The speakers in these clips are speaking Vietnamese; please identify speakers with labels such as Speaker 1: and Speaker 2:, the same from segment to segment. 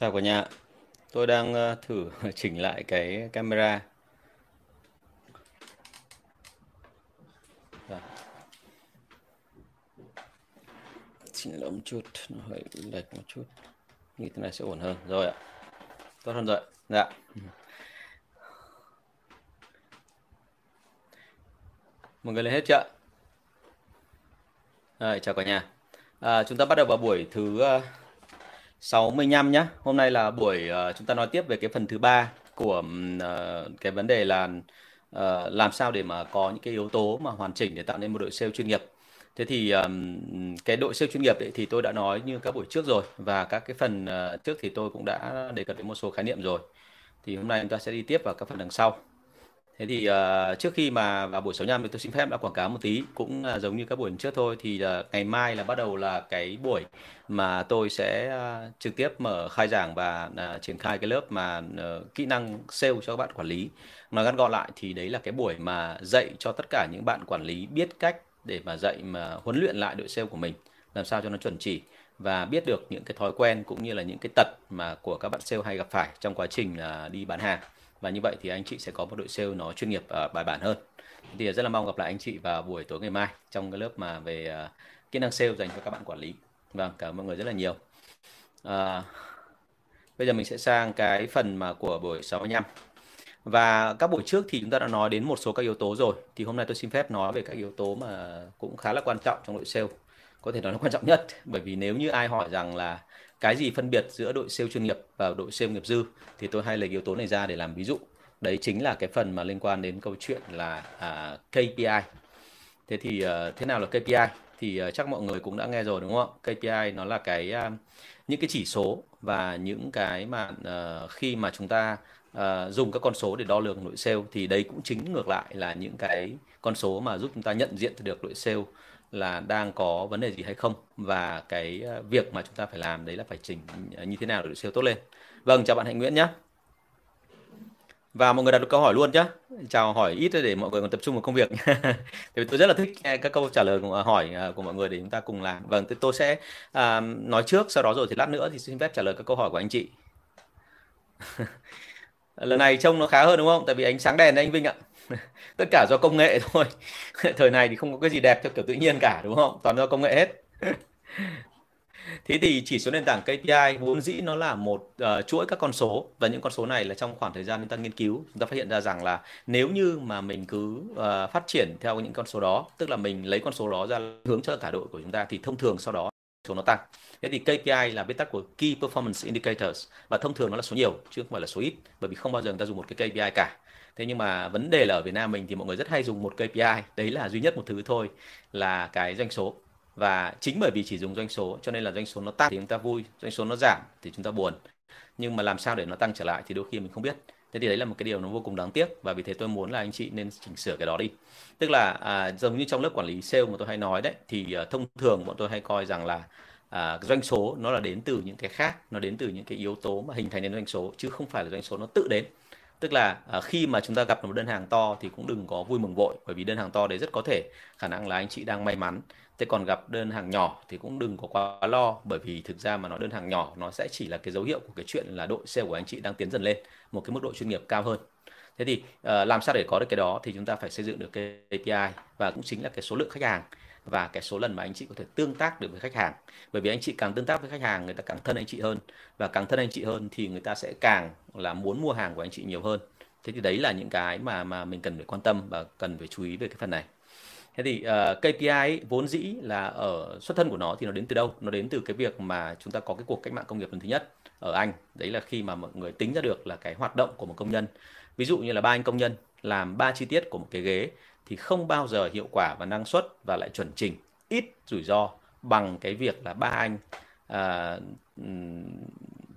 Speaker 1: Chào cả nhà, tôi đang ờ, thử chỉnh lại cái camera. Rồi, chỉnh lại một chút, nó hơi lệch một chút. Như thế này sẽ ổn hơn. Rồi ạ, tốt hơn rồi. Dạ. Mọi người lên hết chưa? Rồi, chào cả nhà. À, chúng ta bắt đầu vào buổi thứ uh, 65 nhá. Hôm nay là buổi uh, chúng ta nói tiếp về cái phần thứ ba của uh, cái vấn đề là uh, làm sao để mà có những cái yếu tố mà hoàn chỉnh để tạo nên một đội sale chuyên nghiệp. Thế thì um, cái đội sale chuyên nghiệp ấy, thì tôi đã nói như các buổi trước rồi và các cái phần uh, trước thì tôi cũng đã đề cập đến một số khái niệm rồi. Thì hôm nay chúng ta sẽ đi tiếp vào các phần đằng sau. Thế thì uh, trước khi mà vào buổi 65 thì tôi xin phép đã quảng cáo một tí cũng uh, giống như các buổi trước thôi thì uh, ngày mai là bắt đầu là cái buổi mà tôi sẽ uh, trực tiếp mở khai giảng và uh, triển khai cái lớp mà uh, kỹ năng sale cho các bạn quản lý. Nói ngắn gọn lại thì đấy là cái buổi mà dạy cho tất cả những bạn quản lý biết cách để mà dạy mà huấn luyện lại đội sale của mình làm sao cho nó chuẩn chỉ và biết được những cái thói quen cũng như là những cái tật mà của các bạn sale hay gặp phải trong quá trình uh, đi bán hàng và như vậy thì anh chị sẽ có một đội sale nó chuyên nghiệp uh, bài bản hơn. Thì rất là mong gặp lại anh chị vào buổi tối ngày mai trong cái lớp mà về uh, kỹ năng sale dành cho các bạn quản lý. Vâng cảm ơn mọi người rất là nhiều. Uh, bây giờ mình sẽ sang cái phần mà của buổi 65 và các buổi trước thì chúng ta đã nói đến một số các yếu tố rồi. Thì hôm nay tôi xin phép nói về các yếu tố mà cũng khá là quan trọng trong đội sale. Có thể nói là quan trọng nhất. Bởi vì nếu như ai hỏi rằng là cái gì phân biệt giữa đội sale chuyên nghiệp và đội sale nghiệp dư? Thì tôi hay lấy yếu tố này ra để làm ví dụ. Đấy chính là cái phần mà liên quan đến câu chuyện là à, KPI thế thì à, thế nào là KPI thì à, chắc mọi người cũng đã nghe rồi đúng không ạ? KPI nó là cái à, những cái chỉ số và những cái mà à, khi mà chúng ta à, dùng các con số để đo lường đội sale thì đấy cũng chính ngược lại là những cái con số mà giúp chúng ta nhận diện được đội sale là đang có vấn đề gì hay không và cái ờ, việc mà chúng ta phải làm đấy là phải chỉnh như thế nào để SEO tốt lên. Vâng, chào bạn Hạnh Nguyễn nhé. Và mọi người đặt được câu hỏi luôn nhé. Chào hỏi ít để mọi người còn tập trung vào công việc. Thì tôi rất là thích nghe các câu trả lời của hỏi ờ, của mọi người để chúng ta cùng làm. Vâng, tôi sẽ à, nói trước, sau đó rồi thì lát nữa thì xin phép trả lời các câu hỏi của anh chị. Lần này trông nó khá hơn đúng không? Tại vì ánh sáng đèn đấy anh Vinh ạ tất cả do công nghệ thôi. Thời này thì không có cái gì đẹp theo kiểu tự nhiên cả đúng không? Toàn do công nghệ hết. Thế thì chỉ số nền tảng KPI vốn dĩ nó là một uh, chuỗi các con số. Và những con số này là trong khoảng thời gian chúng ta nghiên cứu chúng ta phát hiện ra rằng là nếu như mà mình cứ uh, phát triển theo những con số đó tức là mình lấy con số đó ra hướng cho cả đội của chúng ta thì thông thường sau đó số nó tăng. Thế thì KPI là viết tắt của Key Performance Indicators. Và thông thường nó là số nhiều chứ không phải là số ít. Bởi vì không bao giờ người ta dùng một cái KPI cả thế nhưng mà vấn đề là ở Việt Nam mình thì mọi người rất hay dùng một KPI đấy là duy nhất một thứ thôi là cái doanh số. Và chính bởi vì chỉ dùng doanh số cho nên là doanh số nó tăng thì chúng ta vui doanh số nó giảm thì chúng ta buồn. Nhưng mà làm sao để nó tăng trở lại thì đôi khi mình không biết. Thế thì đấy là một cái điều nó vô cùng đáng tiếc và vì thế tôi muốn là anh chị nên chỉnh sửa cái đó đi. Tức là à, giống như trong lớp quản lý sale mà tôi hay nói đấy thì à, thông thường bọn tôi hay coi rằng là à, doanh số nó là đến từ những cái khác nó đến từ những cái yếu tố mà hình thành nên doanh số chứ không phải là doanh số nó tự đến tức là à, khi mà chúng ta gặp một đơn hàng to thì cũng đừng có vui mừng vội bởi vì đơn hàng to đấy rất có thể khả năng là anh chị đang may mắn. Thế còn gặp đơn hàng nhỏ thì cũng đừng có quá lo bởi vì thực ra mà nó đơn hàng nhỏ nó sẽ chỉ là cái dấu hiệu của cái chuyện là đội sale của anh chị đang tiến dần lên một cái mức độ chuyên nghiệp cao hơn. Thế thì uh, làm sao để có được cái đó thì chúng ta phải xây dựng được cái KPI và cũng chính là cái số lượng khách hàng và cái số lần mà anh chị có thể tương tác được với khách hàng. Bởi vì anh chị càng tương tác với khách hàng người ta càng thân anh chị hơn. Và càng thân anh chị hơn thì người ta sẽ càng là muốn mua hàng của anh chị nhiều hơn. Thế thì đấy là những cái mà mà mình cần phải quan tâm và cần phải chú ý về cái phần này. Thế thì ờ, uh, KPI ấy, vốn dĩ là ở xuất thân của nó thì nó đến từ đâu? Nó đến từ cái việc mà chúng ta có cái cuộc cách mạng công nghiệp lần thứ nhất ở Anh. Đấy là khi mà mọi người tính ra được là cái hoạt động của một công nhân. Ví dụ như là ba anh công nhân làm ba chi tiết của một cái ghế thì không bao giờ hiệu quả và năng suất và lại chuẩn trình ít rủi ro bằng cái việc là ba anh à,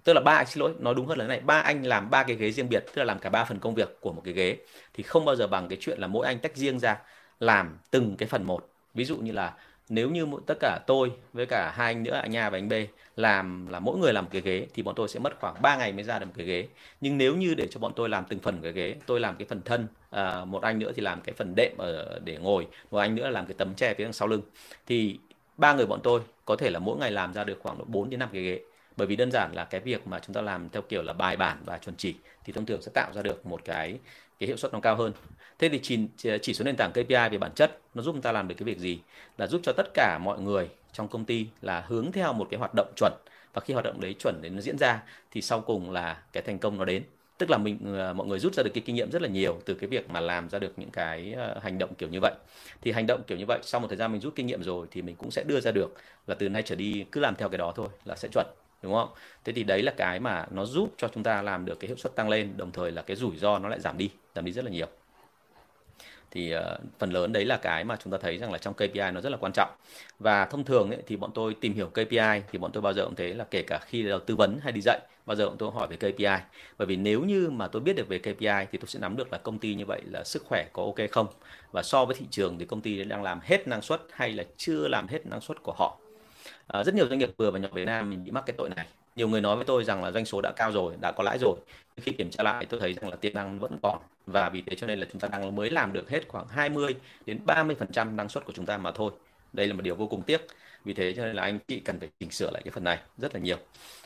Speaker 1: tức là ba anh xin lỗi nói đúng hơn là thế này ba anh làm ba cái ghế riêng biệt tức là làm cả ba phần công việc của một cái ghế thì không bao giờ bằng cái chuyện là mỗi anh tách riêng ra làm từng cái phần một. Ví dụ như là nếu như tất cả tôi với cả hai anh nữa anh A và anh B làm là mỗi người làm một cái ghế thì bọn tôi sẽ mất khoảng 3 ngày mới ra được một cái ghế. Nhưng nếu như để cho bọn tôi làm từng phần cái ghế tôi làm cái phần thân à, một anh nữa thì làm cái phần đệm ở để ngồi một anh nữa là làm cái tấm tre phía đằng sau lưng. Thì ba người bọn tôi có thể là mỗi ngày làm ra được khoảng độ 4 đến 5 cái ghế. Bởi vì đơn giản là cái việc mà chúng ta làm theo kiểu là bài bản và chuẩn chỉ thì thông thường sẽ tạo ra được một cái cái hiệu suất nó cao hơn thế thì chỉ, chỉ số nền tảng KPI về bản chất nó giúp chúng ta làm được cái việc gì? Là giúp cho tất cả mọi người trong công ty là hướng theo một cái hoạt động chuẩn. Và khi hoạt động đấy chuẩn đến nó diễn ra thì sau cùng là cái thành công nó đến. Tức là mình ờ, mọi người rút ra được cái kinh nghiệm rất là nhiều từ cái việc mà làm ra được những cái ờ, hành động kiểu như vậy. Thì hành động kiểu như vậy sau một thời gian mình rút kinh nghiệm rồi thì mình cũng sẽ đưa ra được là từ nay trở đi cứ làm theo cái đó thôi là sẽ chuẩn đúng không? Thế thì đấy là cái mà nó giúp cho chúng ta làm được cái hiệu suất tăng lên đồng thời là cái rủi ro nó lại giảm đi giảm đi rất là nhiều thì uh, phần lớn đấy là cái mà chúng ta thấy rằng là trong KPI nó rất là quan trọng. Và thông thường ấy, thì bọn tôi tìm hiểu KPI thì bọn tôi bao giờ cũng thế là kể cả khi tư vấn hay đi dạy bao giờ cũng tôi hỏi về KPI bởi vì nếu như mà tôi biết được về KPI thì tôi sẽ nắm được là công ty như vậy là sức khỏe có ok không? Và so với thị trường thì công ty đang làm hết năng suất hay là chưa làm hết năng suất của họ? À, rất nhiều doanh nghiệp vừa và nhỏ Việt Nam mình bị mắc cái tội này nhiều người nói với tôi rằng là doanh số đã cao rồi đã có lãi rồi. Khi kiểm tra lại tôi thấy rằng là tiềm năng vẫn còn. Và vì thế cho nên là chúng ta đang mới làm được hết khoảng 20 đến 30 phần trăm năng suất của chúng ta mà thôi. Đây là một điều vô cùng tiếc. Vì thế cho nên là anh chị cần phải chỉnh sửa lại cái phần này rất là nhiều.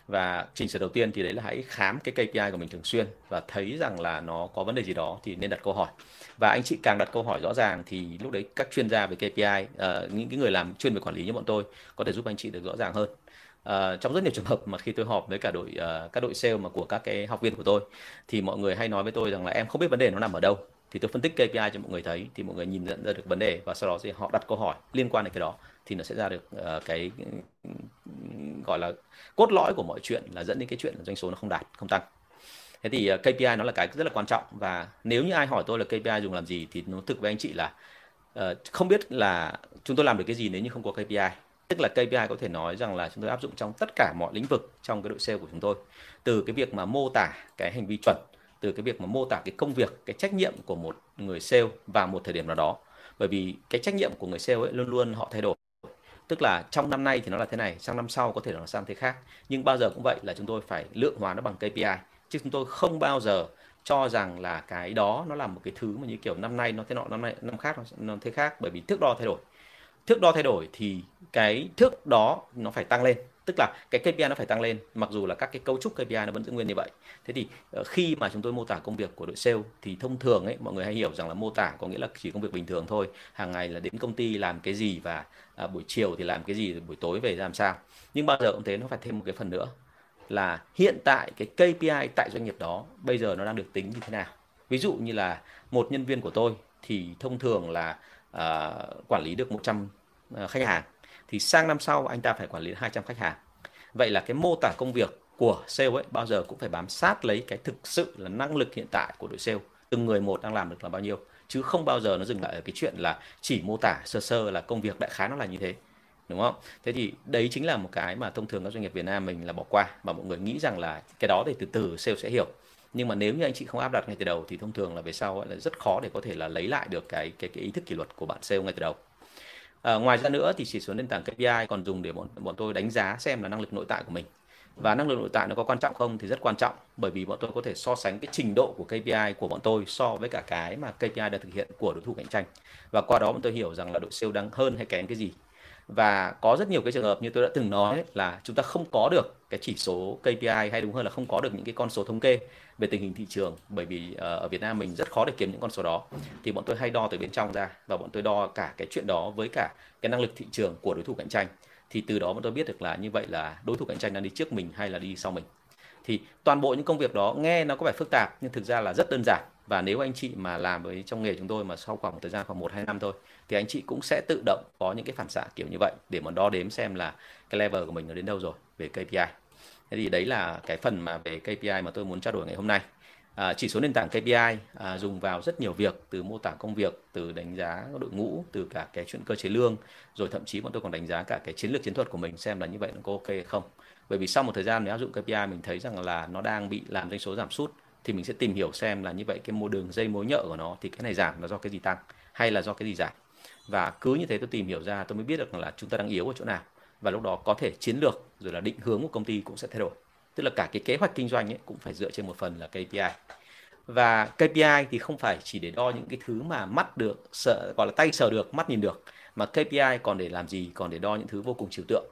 Speaker 1: Và chỉnh sửa đầu tiên thì đấy là hãy khám cái KPI của mình thường xuyên và thấy rằng là nó có vấn đề gì đó thì nên đặt câu hỏi. Và anh chị càng đặt câu hỏi rõ ràng thì lúc đấy các chuyên gia về KPI uh, ờ, những cái người làm chuyên về quản lý như bọn tôi có thể giúp anh chị được rõ ràng hơn. Uh, trong rất nhiều trường hợp mà khi tôi họp với cả đội uh, các đội sale mà của các cái học viên của tôi thì mọi người hay nói với tôi rằng là em không biết vấn đề nó nằm ở đâu. Thì tôi phân tích KPI cho mọi người thấy thì mọi người nhìn nhận ra được vấn đề và sau đó thì họ đặt câu hỏi liên quan đến cái đó thì nó sẽ ra được uh, cái gọi là cốt lõi của mọi chuyện là dẫn đến cái chuyện là doanh số nó không đạt không tăng. Thế thì uh, KPI nó là cái rất là quan trọng và nếu như ai hỏi tôi là KPI dùng làm gì thì nó thực với anh chị là uh, không biết là chúng tôi làm được cái gì nếu như không có KPI tức là KPI có thể nói rằng là chúng tôi áp dụng trong tất cả mọi lĩnh vực trong cái đội sale của chúng tôi. Từ cái việc mà mô tả cái hành vi chuẩn, từ cái việc mà mô tả cái công việc, cái trách nhiệm của một người sale vào một thời điểm nào đó. Bởi vì cái trách nhiệm của người sale ấy luôn luôn họ thay đổi. Tức là trong năm nay thì nó là thế này, sang năm sau có thể nó sang thế khác. Nhưng bao giờ cũng vậy là chúng tôi phải lượng hóa nó bằng KPI chứ chúng tôi không bao giờ cho rằng là cái đó nó là một cái thứ mà như kiểu năm nay nó thế nọ, năm nay, năm khác nó thế khác. Bởi vì thước đo thay đổi thước đo thay đổi thì cái thước đó nó phải tăng lên. Tức là cái KPI nó phải tăng lên mặc dù là các cái cấu trúc KPI nó vẫn giữ nguyên như vậy. Thế thì ờ, khi mà chúng tôi mô tả công việc của đội sale thì thông thường ấy mọi người hay hiểu rằng là mô tả có nghĩa là chỉ công việc bình thường thôi. Hàng ngày là đến công ty làm cái gì và à, buổi chiều thì làm cái gì buổi tối về làm sao. Nhưng bao giờ cũng thế nó phải thêm một cái phần nữa là hiện tại cái KPI tại doanh nghiệp đó bây giờ nó đang được tính như thế nào. Ví dụ như là một nhân viên của tôi thì thông thường là uh, quản lý được 100 ờ, khách hàng thì sang năm sau anh ta phải quản lý 200 khách hàng. Vậy là cái mô tả công việc của sale ấy bao giờ cũng phải bám sát lấy cái thực sự là năng lực hiện tại của đội sale từng người một đang làm được là bao nhiêu chứ không bao giờ nó dừng lại ở cái chuyện là chỉ mô tả sơ sơ là công việc đại khái nó là như thế đúng không? Thế thì đấy chính là một cái mà thông thường các doanh nghiệp Việt Nam mình là bỏ qua và mọi người nghĩ rằng là cái đó thì từ từ sale sẽ hiểu nhưng mà nếu như anh chị không áp đặt ngay từ đầu thì thông thường là về sau là rất khó để có thể là lấy lại được cái cái, cái ý thức kỷ luật của bạn sale ngay từ đầu. À, ngoài ra nữa thì chỉ số nền tảng KPI còn dùng để bọn bọn tôi đánh giá xem là năng lực nội tại của mình. Và năng lực nội tại nó có quan trọng không thì rất quan trọng bởi vì bọn tôi có thể so sánh cái trình độ của KPI của bọn tôi so với cả cái mà KPI đã thực hiện của đối thủ cạnh tranh. Và qua đó bọn tôi hiểu rằng là đội sale đang hơn hay kém cái gì và có rất nhiều cái trường hợp như tôi đã từng nói là chúng ta không có được cái chỉ số KPI hay đúng hơn là không có được những cái con số thống kê về tình hình thị trường, bởi vì ờ, ở Việt Nam mình rất khó để kiếm những con số đó. Thì bọn tôi hay đo từ bên trong ra và bọn tôi đo cả cái chuyện đó với cả cái năng lực thị trường của đối thủ cạnh tranh. Thì từ đó bọn tôi biết được là như vậy là đối thủ cạnh tranh đang đi trước mình hay là đi sau mình. Thì toàn bộ những công việc đó nghe nó có vẻ phức tạp nhưng thực ra là rất đơn giản. Và nếu anh chị mà làm với trong nghề chúng tôi mà sau khoảng một thời gian, khoảng 1 2 năm thôi thì anh chị cũng sẽ tự động có những cái phản xạ kiểu như vậy để mà đo đếm xem là cái level của mình nó đến đâu rồi về KPI. Thế thì đấy là cái phần mà về KPI mà tôi muốn trao đổi ngày hôm nay. À, chỉ số nền tảng KPI à, dùng vào rất nhiều việc từ mô tả công việc, từ đánh giá đội ngũ, từ cả cái chuyện cơ chế lương, rồi thậm chí bọn tôi còn đánh giá cả cái chiến lược chiến thuật của mình xem là như vậy nó có ok hay không. Bởi vì sau một thời gian nếu áp dụng KPI mình thấy rằng là nó đang bị làm doanh số giảm sút thì mình sẽ tìm hiểu xem là như vậy cái mô đường dây mối nhợ của nó thì cái này giảm là do cái gì tăng hay là do cái gì giảm và cứ như thế tôi tìm hiểu ra tôi mới biết được là chúng ta đang yếu ở chỗ nào. Và lúc đó có thể chiến lược rồi là định hướng của công ty cũng sẽ thay đổi. Tức là cả cái kế hoạch kinh doanh ấy cũng phải dựa trên một phần là KPI và KPI thì không phải chỉ để đo những cái thứ mà mắt được sợ gọi là tay sờ được mắt nhìn được mà KPI còn để làm gì còn để đo những thứ vô cùng trừu tượng.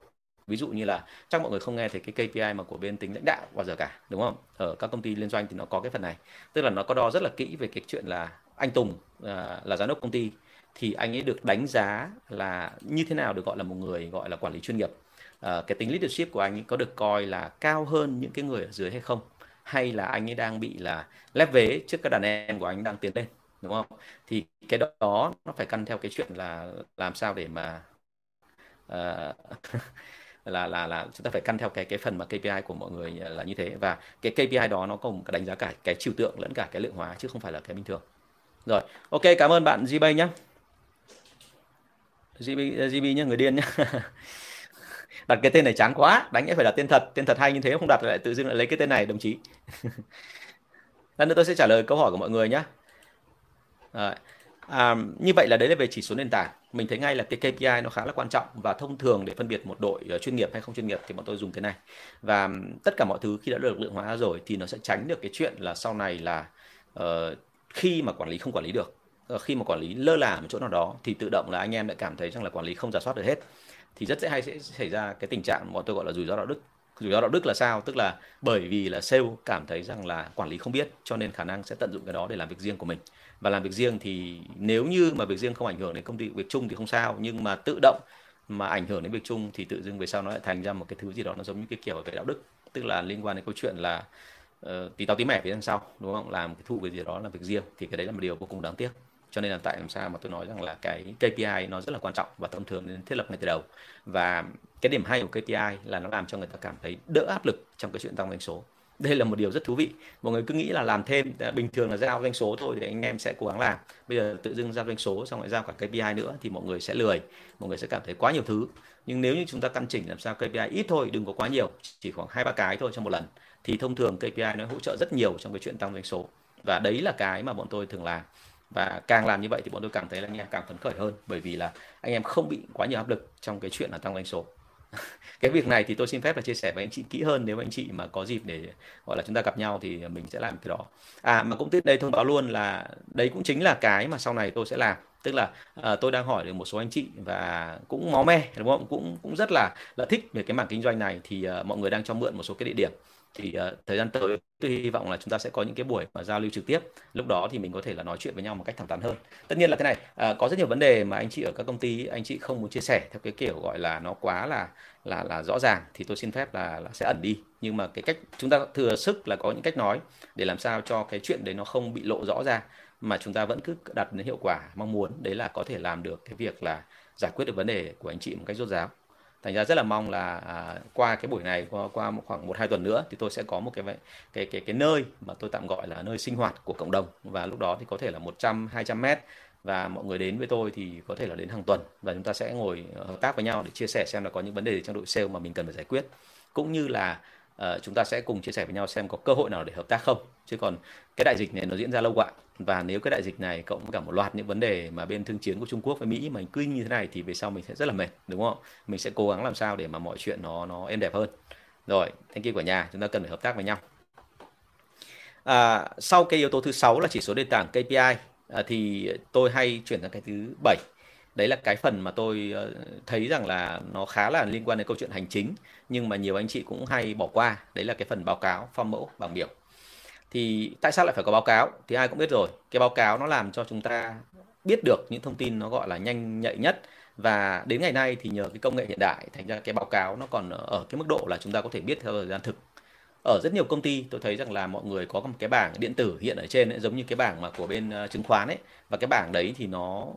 Speaker 1: Ví dụ như là chắc mọi người không nghe thấy cái KPI mà của bên tính lãnh đạo bao giờ cả đúng không? Ở các công ty liên doanh thì nó có cái phần này. Tức là nó có đo rất là kỹ về cái chuyện là anh Tùng à, là giám đốc công ty thì anh ấy được đánh giá là như thế nào được gọi là một người gọi là quản lý chuyên nghiệp. À, cái tính leadership của anh ấy có được coi là cao hơn những cái người ở dưới hay không? Hay là anh ấy đang bị là lép vế trước các đàn em của anh đang tiến lên đúng không? Thì cái đó nó phải căn theo cái chuyện là làm sao để mà uh, là là là chúng ta phải căn theo cái cái phần mà KPI của mọi người là như thế. Và cái KPI đó nó cũng đánh giá cả cái trừu tượng lẫn cả cái lượng hóa chứ không phải là cái bình thường. Rồi ok cảm ơn bạn GB nhé GB ờ, GB nhé người điên nhé đặt cái tên này chán quá đánh phải là tên thật tên thật hay như thế không đặt lại tự dưng lại lấy cái tên này đồng chí. Lần nữa tôi sẽ trả lời câu hỏi của mọi người nhé à, à, như vậy là đấy là về chỉ số nền tảng. Mình thấy ngay là cái KPI nó khá là quan trọng và thông thường để phân biệt một đội ờ, chuyên nghiệp hay không chuyên nghiệp thì bọn tôi dùng cái này. Và tất cả mọi thứ khi đã được lượng hóa rồi thì nó sẽ tránh được cái chuyện là sau này là uh, khi mà quản lý không quản lý được. Ờ, khi mà quản lý lơ là một chỗ nào đó thì tự động là anh em lại cảm thấy rằng là quản lý không giả soát được hết. Thì rất dễ hay sẽ xảy ra cái tình trạng bọn tôi gọi là rủi ro đạo đức. Rủi ro đạo đức là sao? Tức là bởi vì là sale cảm thấy rằng là quản lý không biết cho nên khả năng sẽ tận dụng cái đó để làm việc riêng của mình. Và làm việc riêng thì nếu như mà việc riêng không ảnh hưởng đến công ty việc chung thì không sao nhưng mà tự động mà ảnh hưởng đến việc chung thì tự dưng về sau nó lại thành ra một cái thứ gì đó nó giống như cái kiểu về đạo đức. Tức là liên quan đến câu chuyện là uh, tí tao tí mẻ phía đằng sau đúng không? Làm cái thụ về gì đó là việc riêng thì cái đấy là một điều vô cùng đáng tiếc cho nên là tại làm sao mà tôi nói rằng là cái KPI nó rất là quan trọng và thông thường nên thiết lập ngay từ đầu. Và cái điểm hay của KPI là nó làm cho người ta cảm thấy đỡ áp lực trong cái chuyện tăng doanh số. Đây là một điều rất thú vị. Mọi người cứ nghĩ là làm thêm à, bình thường là giao doanh số thôi thì anh em sẽ cố gắng làm. Bây giờ tự dưng giao doanh số xong lại giao cả KPI nữa thì mọi người sẽ lười, mọi người sẽ cảm thấy quá nhiều thứ. Nhưng nếu như chúng ta căn chỉnh làm sao KPI ít thôi, đừng có quá nhiều, chỉ khoảng hai ba cái thôi trong một lần, thì thông thường KPI nó hỗ trợ rất nhiều trong cái chuyện tăng doanh số. Và đấy là cái mà bọn tôi thường làm và càng làm như vậy thì bọn tôi cảm thấy là anh em càng phấn khởi hơn. Bởi vì là anh em không bị quá nhiều áp lực trong cái chuyện là tăng doanh số. Cái việc này thì tôi xin phép là chia sẻ với anh chị kỹ hơn. Nếu anh chị mà có dịp để gọi là chúng ta gặp nhau thì mình sẽ làm cái đó. À mà cũng tiếp đây thông báo luôn là đấy cũng chính là cái mà sau này tôi sẽ làm. Tức là à, tôi đang hỏi được một số anh chị và cũng máu me đúng không? Cũng cũng rất là là thích về cái mảng kinh doanh này. Thì uh, mọi người đang cho mượn một số cái địa điểm thì uh, thời gian tới tôi hy vọng là chúng ta sẽ có những cái buổi mà giao lưu trực tiếp. Lúc đó thì mình có thể là nói chuyện với nhau một cách thẳng thắn hơn. Tất nhiên là cái này uh, có rất nhiều vấn đề mà anh chị ở các công ty anh chị không muốn chia sẻ theo cái kiểu gọi là nó quá là là là rõ ràng thì tôi xin phép là, là sẽ ẩn đi. Nhưng mà cái cách chúng ta thừa sức là có những cách nói để làm sao cho cái chuyện đấy nó không bị lộ rõ ra mà chúng ta vẫn cứ đặt đến hiệu quả mong muốn. Đấy là có thể làm được cái việc là giải quyết được vấn đề của anh chị một cách rốt ráo thành ra rất là mong là à, qua cái buổi này qua, qua khoảng một hai tuần nữa thì tôi sẽ có một cái cái cái cái nơi mà tôi tạm gọi là nơi sinh hoạt của cộng đồng. Và lúc đó thì có thể là 100 200 mét. Và mọi người đến với tôi thì có thể là đến hàng tuần. Và chúng ta sẽ ngồi hợp tác với nhau để chia sẻ xem là có những vấn đề trong đội sale mà mình cần phải giải quyết. Cũng như là uh, chúng ta sẽ cùng chia sẻ với nhau xem có cơ hội nào để hợp tác không. Chứ còn cái đại dịch này nó diễn ra lâu quá và nếu cái đại dịch này cộng với cả một loạt những vấn đề mà bên thương chiến của Trung Quốc với Mỹ mà cứ như thế này thì về sau mình sẽ rất là mệt đúng không? Mình sẽ cố gắng làm sao để mà mọi chuyện nó nó êm đẹp hơn. Rồi thank you của nhà. Chúng ta cần phải hợp tác với nhau. À, sau cái yếu tố thứ sáu là chỉ số nền tảng KPI à, thì tôi hay chuyển sang cái thứ bảy đấy là cái phần mà tôi ờ, thấy rằng là nó khá là liên quan đến câu chuyện hành chính nhưng mà nhiều anh chị cũng hay bỏ qua. Đấy là cái phần báo cáo form mẫu bảng biểu. Thì tại sao lại phải có báo cáo? Thì ai cũng biết rồi cái báo cáo nó làm cho chúng ta biết được những thông tin nó gọi là nhanh nhạy nhất. Và đến ngày nay thì nhờ cái công nghệ hiện đại thành ra cái báo cáo nó còn ở cái mức độ là chúng ta có thể biết theo thời gian thực. Ở rất nhiều công ty tôi thấy rằng là mọi người có một cái bảng điện tử hiện ở trên ấy, giống như cái bảng mà của bên ờ, chứng khoán ấy. Và cái bảng đấy thì nó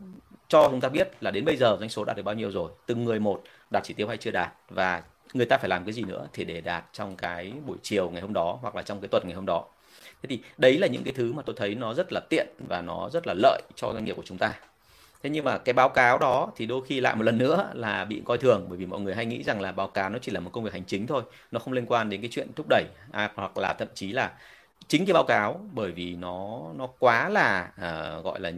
Speaker 1: cho chúng ta biết là đến bây giờ doanh số đạt được bao nhiêu rồi. Từng người một đạt chỉ tiêu hay chưa đạt và người ta phải làm cái gì nữa thì để đạt trong cái buổi chiều ngày hôm đó hoặc là trong cái tuần ngày hôm đó. Thế thì đấy là những cái thứ mà tôi thấy nó rất là tiện và nó rất là lợi cho doanh nghiệp của chúng ta. Thế nhưng mà cái báo cáo đó thì đôi khi lại một lần nữa là bị coi thường bởi vì mọi người hay nghĩ rằng là báo cáo nó chỉ là một công việc hành chính thôi nó không liên quan đến cái chuyện thúc đẩy à, hoặc là thậm chí là chính cái báo cáo bởi vì nó nó quá là à, gọi là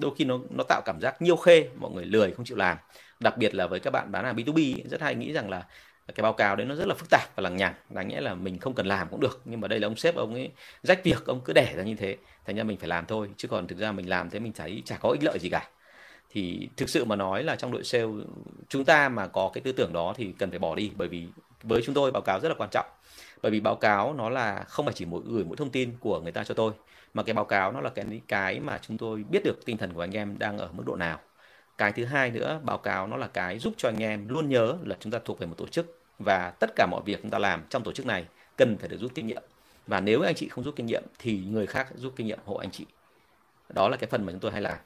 Speaker 1: đôi khi nó nó tạo cảm giác nhiêu khê mọi người lười không chịu làm. Đặc biệt là với các bạn bán hàng B2B rất hay nghĩ rằng là cái báo cáo đấy nó rất là phức tạp và lằng nhằng đáng nghĩa là mình không cần làm cũng được. Nhưng mà đây là ông sếp ông ấy rách việc ông cứ để ra như thế thành ra mình phải làm thôi. Chứ còn thực ra mình làm thế mình thấy chả có ích lợi gì cả. Thì thực sự mà nói là trong đội sale chúng ta mà có cái tư tưởng đó thì cần phải bỏ đi bởi vì với chúng tôi báo cáo rất là quan trọng bởi vì báo cáo nó là không phải chỉ mỗi gửi mỗi thông tin của người ta cho tôi mà cái báo cáo nó là cái cái mà chúng tôi biết được tinh thần của anh em đang ở mức độ nào. Cái thứ hai nữa báo cáo nó là cái giúp cho anh em luôn nhớ là chúng ta thuộc về một tổ chức và tất cả mọi việc chúng ta làm trong tổ chức này cần phải được rút kinh nghiệm. Và nếu anh chị không rút kinh nghiệm thì người khác rút kinh nghiệm hộ anh chị. Đó là cái phần mà chúng tôi hay làm.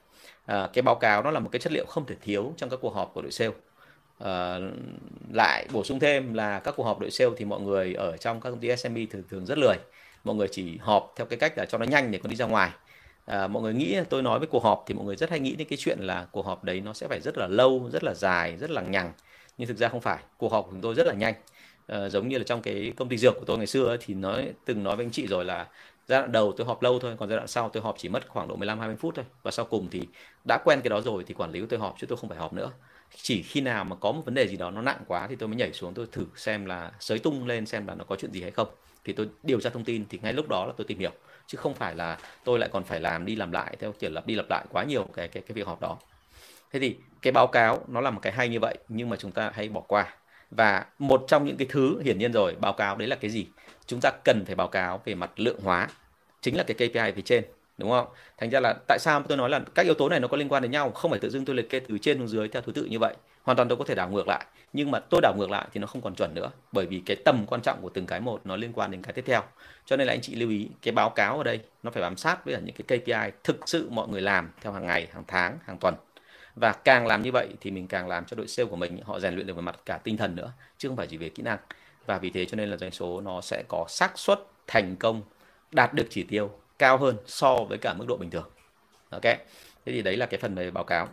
Speaker 1: À, cái báo cáo nó là một cái chất liệu không thể thiếu trong các cuộc họp của đội sale uh, lại bổ sung thêm là các cuộc họp đội sale thì mọi người ở trong các công ty SME thường thường rất lười. Mọi người chỉ họp theo cái cách là cho nó nhanh để còn đi ra ngoài. À, mọi người nghĩ tôi nói với cuộc họp thì mọi người rất hay nghĩ đến cái chuyện là cuộc họp đấy nó sẽ phải rất là lâu rất là dài rất là nhằng nhưng thực ra không phải cuộc họp của chúng tôi rất là nhanh. À, giống như là trong cái công ty dược của tôi ngày xưa ấy, thì nói từng nói với anh chị rồi là giai đoạn đầu tôi họp lâu thôi còn giai đoạn sau tôi họp chỉ mất khoảng độ 15 20 phút thôi. Và sau cùng thì đã quen cái đó rồi thì quản lý của tôi họp chứ tôi không phải họp nữa chỉ khi nào mà có một vấn đề gì đó nó nặng quá thì tôi mới nhảy xuống, tôi thử xem là sới tung lên xem là nó có chuyện gì hay không. Thì tôi điều tra thông tin thì ngay lúc đó là tôi tìm hiểu, chứ không phải là tôi lại còn phải làm đi làm lại theo kiểu lặp đi lặp lại quá nhiều cái cái cái việc họp đó. Thế thì cái báo cáo nó là một cái hay như vậy, nhưng mà chúng ta hay bỏ qua. Và một trong những cái thứ hiển nhiên rồi, báo cáo đấy là cái gì? Chúng ta cần phải báo cáo về mặt lượng hóa, chính là cái KPI phía trên đúng không? Thành ra là tại sao tôi nói là các yếu tố này nó có liên quan đến nhau, không phải tự dưng tôi liệt kê từ trên xuống dưới theo thứ tự như vậy. Hoàn toàn tôi có thể đảo ngược lại. Nhưng mà tôi đảo ngược lại thì nó không còn chuẩn nữa, bởi vì cái tầm quan trọng của từng cái một nó liên quan đến cái tiếp theo. Cho nên là anh chị lưu ý, cái báo cáo ở đây nó phải bám sát với những cái KPI thực sự mọi người làm theo hàng ngày, hàng tháng, hàng tuần. Và càng làm như vậy thì mình càng làm cho đội sale của mình, họ rèn luyện được về mặt cả tinh thần nữa, chứ không phải chỉ về kỹ năng. Và vì thế cho nên là doanh số nó sẽ có xác suất thành công đạt được chỉ tiêu cao hơn so với cả mức độ bình thường. Ok thế thì đấy là cái phần về báo cáo.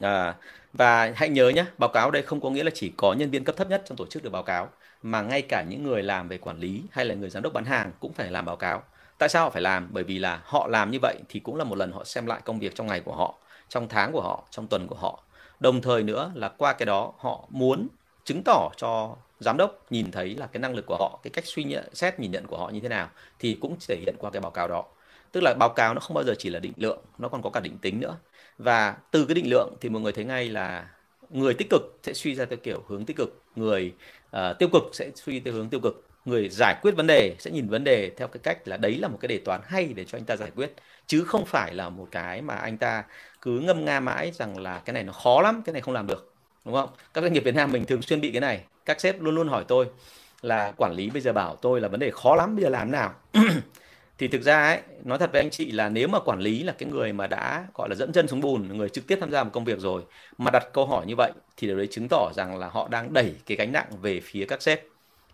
Speaker 1: À, và hãy nhớ nhé báo cáo đây không có nghĩa là chỉ có nhân viên cấp thấp nhất trong tổ chức được báo cáo mà ngay cả những người làm về quản lý hay là người giám đốc bán hàng cũng phải làm báo cáo. Tại sao họ phải làm? Bởi vì là họ làm như vậy thì cũng là một lần họ xem lại công việc trong ngày của họ trong tháng của họ trong tuần của họ. Đồng thời nữa là qua cái đó họ muốn chứng tỏ cho giám đốc nhìn thấy là cái năng lực của họ cái cách suy nhận xét nhìn nhận của họ như thế nào thì cũng thể hiện qua cái báo cáo đó. Tức là báo cáo nó không bao giờ chỉ là định lượng nó còn có cả định tính nữa. Và từ cái định lượng thì mọi người thấy ngay là người tích cực sẽ suy ra theo kiểu hướng tích cực người uh, tiêu cực sẽ suy theo hướng tiêu cực người giải quyết vấn đề sẽ nhìn vấn đề theo cái cách là đấy là một cái đề toán hay để cho anh ta giải quyết chứ không phải là một cái mà anh ta cứ ngâm nga mãi rằng là cái này nó khó lắm cái này không làm được đúng không? Các doanh nghiệp Việt Nam mình thường xuyên bị cái này các sếp luôn luôn hỏi tôi là quản lý bây giờ bảo tôi là vấn đề khó lắm, bây giờ làm nào? Thì thực ra ấy, nói thật với anh chị là nếu mà quản lý là cái người mà đã, gọi là, dẫn chân xuống bùn, người trực tiếp tham gia một công việc rồi mà đặt câu hỏi như vậy thì điều đấy chứng tỏ rằng là họ đang đẩy cái gánh nặng về phía các sếp.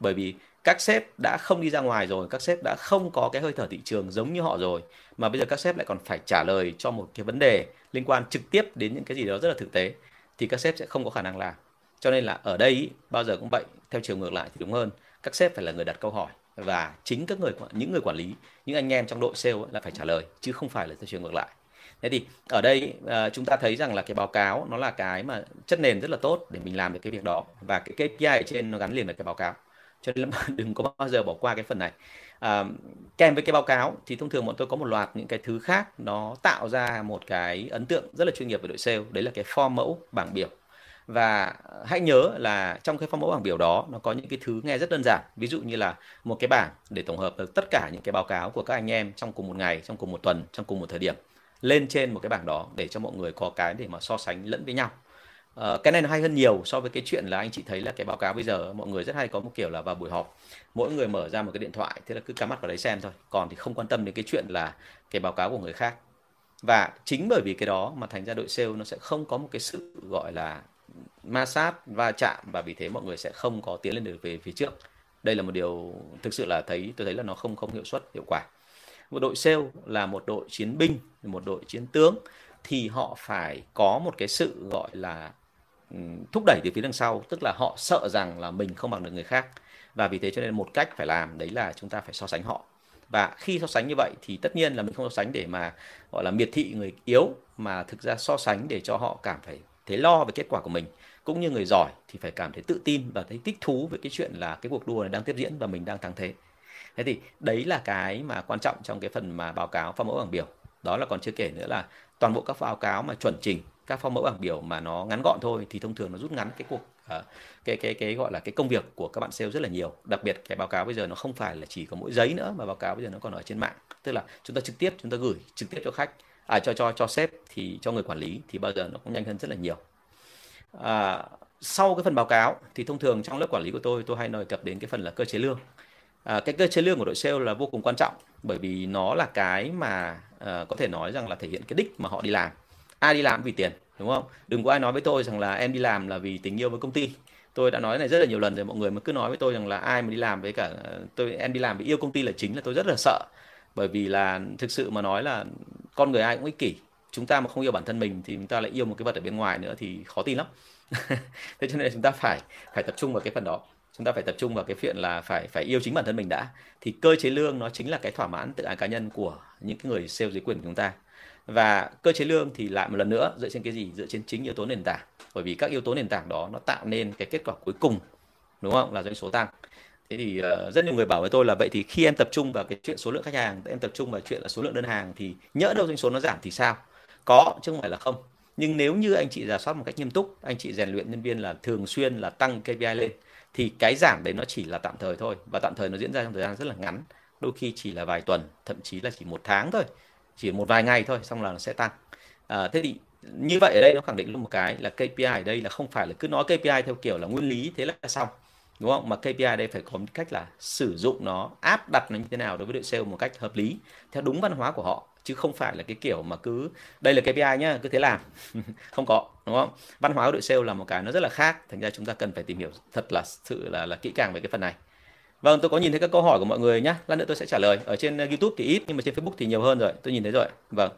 Speaker 1: Bởi vì các sếp đã không đi ra ngoài rồi, các sếp đã không có cái hơi thở thị trường giống như họ rồi, mà bây giờ các sếp lại còn phải trả lời cho một cái vấn đề liên quan trực tiếp đến những cái gì đó rất là thực tế, thì các sếp sẽ không có khả năng làm cho nên là ở đây bao giờ cũng vậy theo chiều ngược lại thì đúng hơn. Các sếp phải là người đặt câu hỏi và chính các người những người quản lý những anh em trong đội sale là phải trả lời chứ không phải là theo chiều ngược lại. Thế thì ở đây uh, chúng ta thấy rằng là cái báo cáo nó là cái mà chất nền rất là tốt để mình làm được cái việc đó. Và cái KPI ở trên nó gắn liền với cái báo cáo. Cho nên là đừng có bao giờ bỏ qua cái phần này. À, kèm với cái báo cáo thì thông thường bọn tôi có một loạt những cái thứ khác nó tạo ra một cái ấn tượng rất là chuyên nghiệp về đội sale. Đấy là cái form mẫu bảng biểu và hãy nhớ là trong cái phong mẫu bảng biểu đó nó có những cái thứ nghe rất đơn giản. Ví dụ như là một cái bảng để tổng hợp được tất cả những cái báo cáo của các anh em trong cùng một ngày trong cùng một tuần trong cùng một thời điểm. Lên trên một cái bảng đó để cho mọi người có cái để mà so sánh lẫn với nhau. À, cái này nó hay hơn nhiều so với cái chuyện là anh chị thấy là cái báo cáo bây giờ mọi người rất hay có một kiểu là vào buổi họp mỗi người mở ra một cái điện thoại thế là cứ cắm mắt vào đấy xem thôi. Còn thì không quan tâm đến cái chuyện là cái báo cáo của người khác. Và chính bởi vì cái đó mà thành ra đội sale nó sẽ không có một cái sự gọi là ma sát, va chạm và vì thế mọi người sẽ không có tiến lên được về phía trước. Đây là một điều thực sự là thấy, tôi thấy là nó không không hiệu suất, hiệu quả. Một đội sale là một đội chiến binh, một đội chiến tướng, thì họ phải có một cái sự gọi là ừ, thúc đẩy từ phía đằng sau, tức là họ sợ rằng là mình không bằng được người khác. Và vì thế cho nên một cách phải làm đấy là chúng ta phải so sánh họ. Và khi so sánh như vậy thì tất nhiên là mình không so sánh để mà, gọi là miệt thị người yếu, mà thực ra so sánh để cho họ cảm phải thấy lo về kết quả của mình cũng như người giỏi thì phải cảm thấy tự tin và thấy thích thú với cái chuyện là cái cuộc đua này đang tiếp diễn và mình đang thắng thế. Thế thì đấy là cái mà quan trọng trong cái phần mà báo cáo phong mẫu bảng biểu. Đó là còn chưa kể nữa là toàn bộ các báo cáo mà chuẩn chỉnh các phong mẫu bảng biểu mà nó ngắn gọn thôi thì thông thường nó rút ngắn cái cuộc uh, cái cái cái gọi là cái công việc của các bạn sale rất là nhiều. Đặc biệt cái báo cáo bây giờ nó không phải là chỉ có mỗi giấy nữa mà báo cáo bây giờ nó còn ở trên mạng. Tức là chúng ta trực tiếp chúng ta gửi trực tiếp cho khách à cho cho cho sếp thì cho người quản lý thì bao giờ nó cũng nhanh hơn rất là nhiều. À, sau cái phần báo cáo thì thông thường trong lớp quản lý của tôi tôi hay nói cập đến cái phần là cơ chế lương. À, cái cơ chế lương của đội sale là vô cùng quan trọng bởi vì nó là cái mà à, có thể nói rằng là thể hiện cái đích mà họ đi làm. Ai đi làm vì tiền đúng không? Đừng có ai nói với tôi rằng là em đi làm là vì tình yêu với công ty. Tôi đã nói này rất là nhiều lần rồi mọi người mà cứ nói với tôi rằng là ai mà đi làm với cả ờ, tôi em đi làm vì yêu công ty là chính là tôi rất là sợ. Bởi vì là thực sự mà nói là con người ai cũng ích kỷ. Chúng ta mà không yêu bản thân mình thì chúng ta lại yêu một cái vật ở bên ngoài nữa thì khó tin lắm. Thế cho nên chúng ta phải phải tập trung vào cái phần đó. Chúng ta phải tập trung vào cái chuyện là phải phải yêu chính bản thân mình đã. Thì cơ chế lương nó chính là cái thỏa mãn tự ái cá nhân của những cái người sale dưới quyền của chúng ta. Và cơ chế lương thì lại một lần nữa dựa trên cái gì? Dựa trên chính yếu tố nền tảng. Bởi vì các yếu tố nền tảng đó nó tạo nên cái kết quả cuối cùng, đúng không? Là doanh số tăng thế thì uh, rất nhiều người bảo với tôi là vậy thì khi em tập trung vào cái chuyện số lượng khách hàng em tập trung vào chuyện là số lượng đơn hàng thì nhỡ đâu doanh số nó giảm thì sao? Có chứ không phải là không. Nhưng nếu như anh chị giả soát một cách nghiêm túc anh chị rèn luyện nhân viên là thường xuyên là tăng KPI lên thì cái giảm đấy nó chỉ là tạm thời thôi. Và tạm thời nó diễn ra trong thời gian rất là ngắn đôi khi chỉ là vài tuần thậm chí là chỉ một tháng thôi chỉ một vài ngày thôi xong là nó sẽ tăng. À, thế thì như vậy ở đây nó khẳng định luôn một cái là KPI ở đây là không phải là cứ nói KPI theo kiểu là nguyên lý thế là xong đúng không? Mà KPI đây phải có một cách là sử dụng nó, áp đặt nó như thế nào đối với đội sale một cách hợp lý, theo đúng văn hóa của họ, chứ không phải là cái kiểu mà cứ, đây là KPI nhá, cứ thế làm. Không có, đúng không? Văn hóa của đội sale là một cái nó rất là khác, thành ra chúng ta cần phải tìm hiểu thật là sự, là là kỹ càng về cái phần này. Vâng tôi có nhìn thấy các câu hỏi của mọi người nhá, lát nữa tôi sẽ trả lời. Ở trên ờ, YouTube thì ít, nhưng mà trên Facebook thì nhiều hơn rồi, tôi nhìn thấy rồi. Vâng.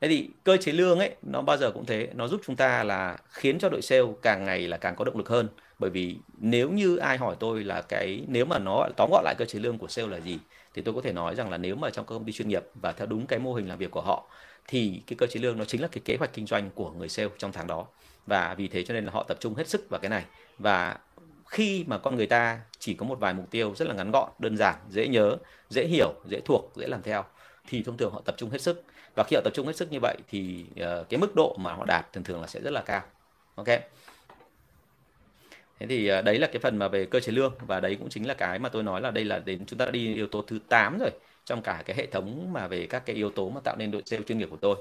Speaker 1: Thế thì cơ chế lương ấy, nó bao giờ cũng thế, nó giúp chúng ta là khiến cho đội sale càng ngày là càng có động lực hơn bởi vì nếu như ai hỏi tôi là cái nếu mà nó tóm gọn lại cơ chế lương của sale là gì thì tôi có thể nói rằng là nếu mà trong các công ty chuyên nghiệp và theo đúng cái mô hình làm việc của họ thì cái cơ chế lương nó chính là cái kế hoạch kinh doanh của người sale trong tháng đó. Và vì thế cho nên là họ tập trung hết sức vào cái này. Và khi mà con người ta chỉ có một vài mục tiêu rất là ngắn gọn đơn giản dễ nhớ dễ hiểu dễ thuộc dễ làm theo thì thông thường họ tập trung hết sức. Và khi họ tập trung hết sức như vậy thì uh, cái mức độ mà họ đạt thường thường là sẽ rất là cao. Ok? Thế thì à, đấy là cái phần mà về cơ chế lương và đấy cũng chính là cái mà tôi nói là đây là đến chúng ta đã đi yếu tố thứ 8 rồi trong cả cái hệ thống mà về các cái yếu tố mà tạo nên đội sale chuyên nghiệp của tôi.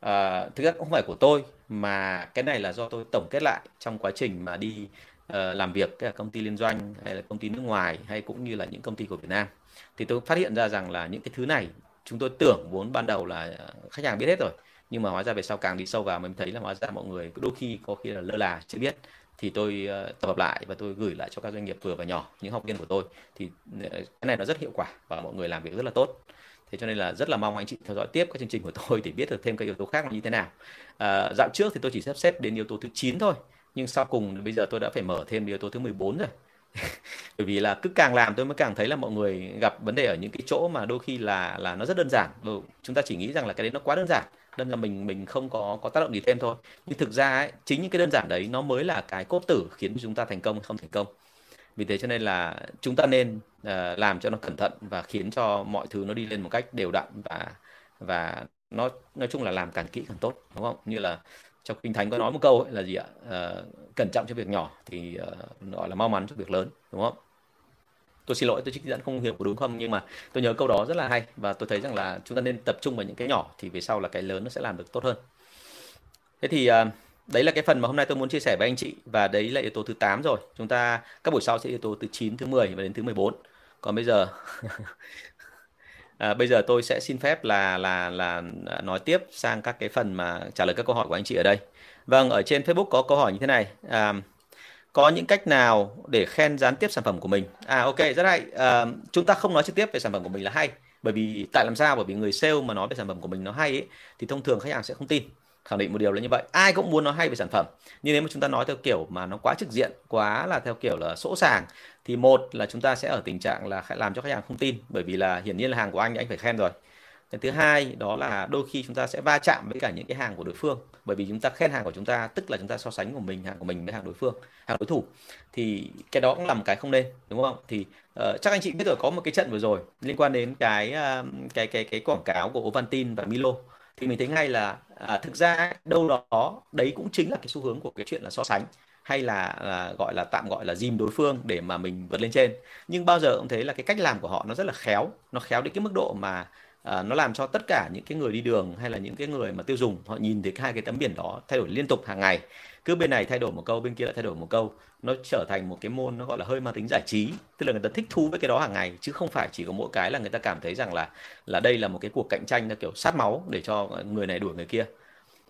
Speaker 1: À, thực ra không phải của tôi mà cái này là do tôi tổng kết lại trong quá trình mà đi uh, làm việc cái công ty liên doanh hay là công ty nước ngoài hay cũng như là những công ty của Việt Nam. Thì tôi phát hiện ra rằng là những cái thứ này chúng tôi tưởng vốn ban đầu là ờ, khách hàng biết hết rồi nhưng mà hóa ra về sau càng đi sâu vào mình thấy là hóa ra mọi người đôi khi có khi là lơ là chưa biết thì tôi ờ, tập hợp lại và tôi gửi lại cho các doanh nghiệp vừa và nhỏ những học viên của tôi. Thì ờ, cái này nó rất hiệu quả và mọi người làm việc rất là tốt. Thế cho nên là rất là mong anh chị theo dõi tiếp các chương trình của tôi để biết được thêm các yếu tố khác là như thế nào. À, dạo trước thì tôi chỉ sắp xếp đến yếu tố thứ 9 thôi nhưng sau cùng bây giờ tôi đã phải mở thêm yếu tố thứ 14 rồi. Bởi vì là cứ càng làm tôi mới càng thấy là mọi người gặp vấn đề ở những cái chỗ mà đôi khi là là nó rất đơn giản. Chúng ta chỉ nghĩ rằng là cái đấy nó quá đơn giản đơn là mình mình không có có tác động gì thêm thôi. Nhưng thực ra ấy, chính những cái đơn giản đấy nó mới là cái cốt tử khiến chúng ta thành công hay không thành công. Vì thế cho nên là chúng ta nên uh, làm cho nó cẩn thận và khiến cho mọi thứ nó đi lên một cách đều đặn và và nó nói chung là làm càng kỹ càng tốt đúng không? Như là trong kinh thánh có nói một câu ấy là gì ạ? Uh, cẩn trọng cho việc nhỏ thì uh, gọi là mau mắn cho việc lớn đúng không? Tôi xin lỗi tôi trích dẫn không hiểu đúng không nhưng mà tôi nhớ câu đó rất là hay và tôi thấy rằng là chúng ta nên tập trung vào những cái nhỏ thì về sau là cái lớn nó sẽ làm được tốt hơn thế thì ờ, đấy là cái phần mà hôm nay tôi muốn chia sẻ với anh chị và đấy là yếu tố thứ 8 rồi chúng ta các buổi sau sẽ yếu tố từ 9 thứ 10 và đến thứ 14 còn bây giờ À, bây giờ tôi sẽ xin phép là là là à, nói tiếp sang các cái phần mà trả lời các câu hỏi của anh chị ở đây. Vâng, ở trên Facebook có câu hỏi như thế này. À, có những cách nào để khen gián tiếp sản phẩm của mình? À ok, rất hay. À, chúng ta không nói trực tiếp về sản phẩm của mình là hay. Bởi vì tại làm sao? Bởi vì người sale mà nói về sản phẩm của mình nó hay ấy, thì thông thường khách hàng sẽ không tin khẳng định một điều là như vậy ai cũng muốn nói hay về sản phẩm nhưng nếu mà chúng ta nói theo kiểu mà nó quá trực diện quá là theo kiểu là sỗ sàng thì một là chúng ta sẽ ở tình trạng là làm cho khách hàng không tin bởi vì là hiển nhiên là hàng của anh thì anh phải khen rồi cái thứ hai đó là đôi khi chúng ta sẽ va chạm với cả những cái hàng của đối phương. Bởi vì chúng ta khen hàng của chúng ta tức là chúng ta so sánh của mình hàng của mình với hàng đối phương hàng đối thủ. Thì cái đó cũng là một cái không nên đúng không? Thì uh, chắc anh chị biết rồi có một cái trận vừa rồi liên quan đến cái uh, cái cái cái quảng cáo của Ovaltine và Milo. Thì mình thấy ngay là à, thực ra đâu đó đấy cũng chính là cái xu hướng của cái chuyện là so sánh hay là à, gọi là tạm gọi là dìm đối phương để mà mình vượt lên trên. Nhưng bao giờ cũng thấy là cái cách làm của họ nó rất là khéo nó khéo đến cái mức độ mà à, nó làm cho tất cả những cái người đi đường hay là những cái người mà tiêu dùng họ nhìn thấy hai cái tấm biển đó thay đổi liên tục hàng ngày. Cứ bên này thay đổi một câu bên kia lại thay đổi một câu. Nó trở thành một cái môn nó gọi là hơi mang tính giải trí. Tức là người ta thích thú với cái đó hàng ngày chứ không phải chỉ có mỗi cái là người ta cảm thấy rằng là là đây là một cái cuộc cạnh tranh nó kiểu sát máu để cho người này đuổi người kia.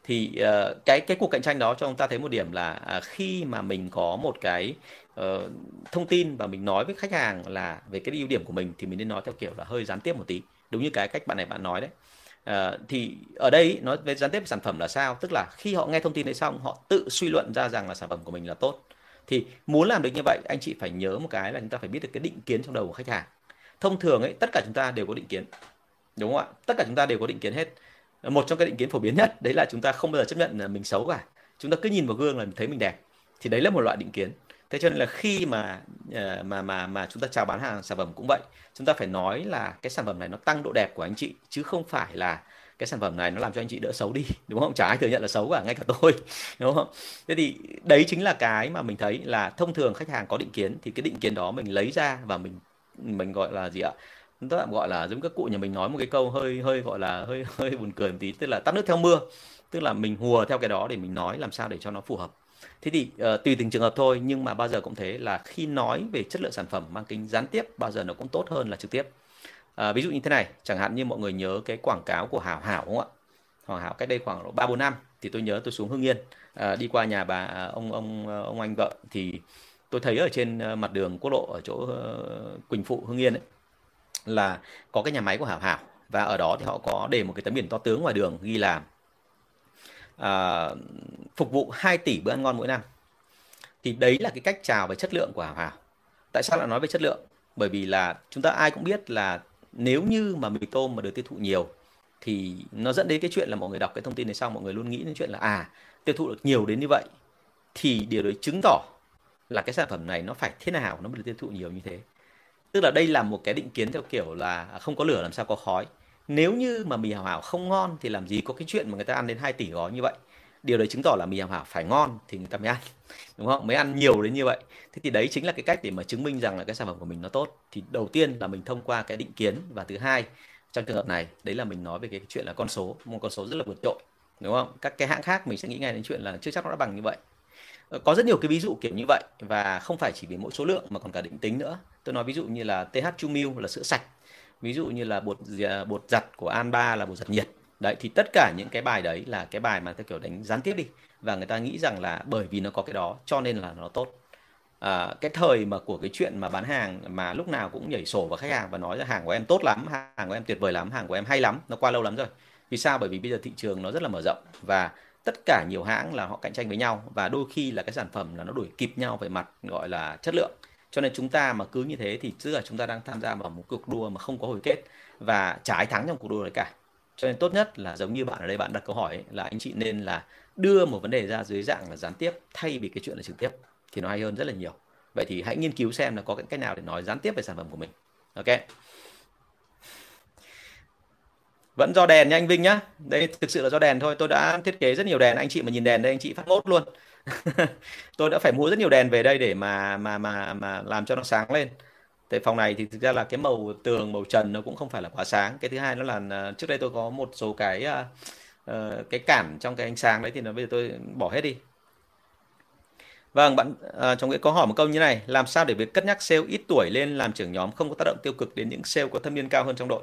Speaker 1: Thì uh, cái cái cuộc cạnh tranh đó cho chúng ta thấy một điểm là uh, khi mà mình có một cái uh, thông tin và mình nói với khách hàng là về cái ưu điểm của mình thì mình nên nói theo kiểu là hơi gián tiếp một tí đúng như cái cách bạn này bạn nói đấy. À, thì ở đây nói về gián tiếp sản phẩm là sao? Tức là khi họ nghe thông tin đấy xong họ tự suy luận ra rằng là sản phẩm của mình là tốt. Thì muốn làm được như vậy anh chị phải nhớ một cái là chúng ta phải biết được cái định kiến trong đầu của khách hàng. Thông thường ấy tất cả chúng ta đều có định kiến. Đúng không ạ? Tất cả chúng ta đều có định kiến hết. Một trong cái định kiến phổ biến nhất đấy là chúng ta không bao giờ chấp nhận là mình xấu cả. Chúng ta cứ nhìn vào gương là thấy mình đẹp. Thì đấy là một loại định kiến thế cho nên là khi mà ờ, mà mà mà chúng ta chào bán hàng sản phẩm cũng vậy, chúng ta phải nói là cái sản phẩm này nó tăng độ đẹp của anh chị, chứ không phải là cái sản phẩm này nó làm cho anh chị đỡ xấu đi, đúng không? Chả ai thừa nhận là xấu cả, ngay cả tôi, đúng không? Thế thì đấy chính là cái mà mình thấy là thông thường khách hàng có định kiến thì cái định kiến đó mình lấy ra và mình mình gọi là gì ạ? Chúng ta gọi là giống các cụ nhà mình nói một cái câu hơi hơi gọi là hơi hơi buồn cười một tí, tức là tắt nước theo mưa tức là mình hùa theo cái đó để mình nói làm sao để cho nó phù hợp thế thì uh, tùy từng trường hợp thôi nhưng mà bao giờ cũng thế là khi nói về chất lượng sản phẩm mang tính gián tiếp bao giờ nó cũng tốt hơn là trực tiếp. Uh, ví dụ như thế này chẳng hạn như mọi người nhớ cái quảng cáo của Hảo Hảo không ạ? Hảo Hảo cách đây khoảng ba bốn năm thì tôi nhớ tôi xuống Hưng Yên uh, đi qua nhà bà ông ông ông anh vợ thì tôi thấy ở trên mặt đường quốc lộ ở chỗ uh, Quỳnh Phụ Hưng Yên ấy là có cái nhà máy của Hảo Hảo và ở đó thì họ có để một cái tấm biển to tướng ngoài đường ghi là à, phục vụ 2 tỷ bữa ăn ngon mỗi năm. Thì đấy là cái cách chào về chất lượng của Hảo Hảo. Tại sao lại nói về chất lượng? Bởi vì là chúng ta ai cũng biết là nếu như mà mì tôm mà được tiêu thụ nhiều thì nó dẫn đến cái chuyện là mọi người đọc cái thông tin này xong mọi người luôn nghĩ đến chuyện là à tiêu thụ được nhiều đến như vậy thì điều đấy chứng tỏ là cái sản phẩm này nó phải thế nào nó mới được tiêu thụ nhiều như thế. Tức là đây là một cái định kiến theo kiểu là không có lửa làm sao có khói nếu như mà mì hảo hảo không ngon thì làm gì có cái chuyện mà người ta ăn đến 2 tỷ gói như vậy? Điều đấy chứng tỏ là mì hảo hảo phải ngon thì người ta mới ăn, đúng không? Mới ăn nhiều đến như vậy. Thế thì đấy chính là cái cách để mà chứng minh rằng là cái sản phẩm của mình nó tốt. Thì đầu tiên là mình thông qua cái định kiến. Và thứ hai, trong trường hợp này, đấy là mình nói về cái chuyện là con số, một con số rất là vượt trội, đúng không? Các cái hãng khác mình sẽ nghĩ ngay đến chuyện là chưa chắc nó đã bằng như vậy. Ờ, có rất nhiều cái ví dụ kiểu như vậy. Và không phải chỉ về mỗi số lượng mà còn cả định tính nữa. Tôi nói ví dụ như là TH chumil là sữa sạch ví dụ như là bột à, bột giặt của An Ba là bột giặt nhiệt. Đấy thì tất cả những cái bài đấy là cái bài mà theo kiểu đánh gián tiếp đi. Và người ta nghĩ rằng là bởi vì nó có cái đó cho nên là nó tốt. À, cái thời mà của cái chuyện mà bán hàng mà lúc nào cũng nhảy sổ vào khách hàng và nói là hàng của em tốt lắm hàng của em tuyệt vời lắm hàng của em hay lắm nó qua lâu lắm rồi. Vì sao? Bởi vì bây giờ thị trường nó rất là mở rộng và tất cả nhiều hãng là họ cạnh tranh với nhau. Và đôi khi là cái sản phẩm là nó đuổi kịp nhau về mặt gọi là chất lượng cho nên chúng ta mà cứ như thế thì tức là chúng ta đang tham gia vào một cuộc đua mà không có hồi kết và chả ai thắng trong cuộc đua đấy cả. Cho nên tốt nhất là giống như bạn ở đây bạn đặt câu hỏi ấy, là anh chị nên là đưa một vấn đề ra dưới dạng là gián tiếp thay vì cái chuyện là trực tiếp thì nó hay hơn rất là nhiều. Vậy thì hãy nghiên cứu xem là có cái cách nào để nói gián tiếp về sản phẩm của mình. Ok. Vẫn do đèn nha anh Vinh nhá. Đây thực sự là do đèn thôi tôi đã thiết kế rất nhiều đèn anh chị mà nhìn đèn đây anh chị phát ngốt luôn. tôi đã phải mua rất nhiều đèn về đây để mà mà mà mà làm cho nó sáng lên tại phòng này thì thực ra là cái màu tường màu trần nó cũng không phải là quá sáng cái thứ hai nó là ờ, trước đây tôi có một số cái uh, cái cản trong cái ánh sáng đấy thì nó bây giờ tôi bỏ hết đi Vâng, bạn uh, trong cái câu hỏi một câu như này, làm sao để việc cất nhắc sale ít tuổi lên làm trưởng nhóm không có tác động tiêu cực đến những sale có thâm niên cao hơn trong đội?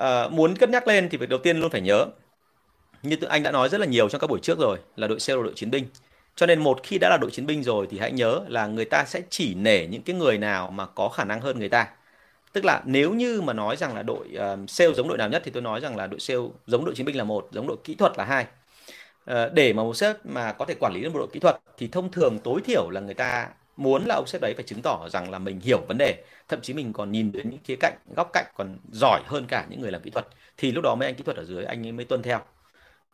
Speaker 1: uh, muốn cất nhắc lên thì việc đầu tiên luôn phải nhớ, như anh đã nói rất là nhiều trong các buổi trước rồi, là đội sale là đội chiến binh. Cho nên một khi đã là đội chiến binh rồi thì hãy nhớ là người ta sẽ chỉ nể những cái người nào mà có khả năng hơn người ta. Tức là nếu như mà nói rằng là đội uh, sale giống đội nào nhất thì tôi nói rằng là đội sale giống đội chiến binh là một, giống đội kỹ thuật là hai. Uh, để mà một sếp mà có thể quản lý được một đội kỹ thuật thì thông thường tối thiểu là người ta muốn là ông sếp đấy phải chứng tỏ rằng là mình hiểu vấn đề, thậm chí mình còn nhìn đến những khía cạnh, góc cạnh còn giỏi hơn cả những người làm kỹ thuật thì lúc đó mấy anh kỹ thuật ở dưới anh ấy mới tuân theo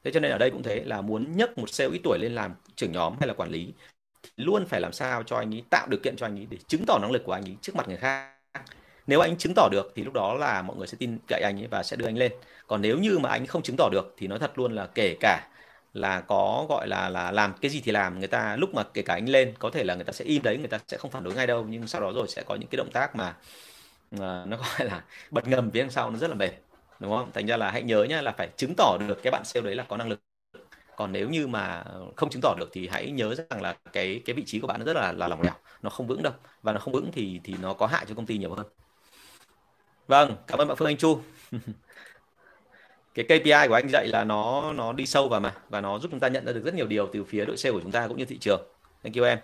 Speaker 1: thế cho nên ở đây cũng thế là muốn nhấc một sale ít tuổi lên làm trưởng nhóm hay là quản lý luôn phải làm sao cho anh ấy tạo điều kiện cho anh ấy để chứng tỏ năng lực của anh ấy trước mặt người khác. Nếu anh chứng tỏ được thì lúc đó là mọi người sẽ tin cậy anh ấy và sẽ đưa anh lên. Còn nếu như mà anh không chứng tỏ được thì nói thật luôn là kể cả là có gọi là là làm cái gì thì làm người ta lúc mà kể cả anh lên có thể là người ta sẽ im đấy người ta sẽ không phản đối ngay đâu nhưng sau đó rồi sẽ có những cái động tác mà uh, nó gọi là bật ngầm phía đằng sau nó rất là mệt đúng không? Thành ra là hãy nhớ nhá là phải chứng tỏ được cái bạn sale đấy là có năng lực. Còn nếu như mà không chứng tỏ được thì hãy nhớ rằng là cái cái vị trí của bạn nó rất là là lỏng lẻo, nó không vững đâu. Và nó không vững thì thì nó có hại cho công ty nhiều hơn. Vâng cảm ơn bạn Phương Anh Chu. Cái KPI của anh dạy là nó nó đi sâu vào mà và nó giúp chúng ta nhận ra được rất nhiều điều từ phía đội sale của chúng ta cũng như thị trường. Thank you em.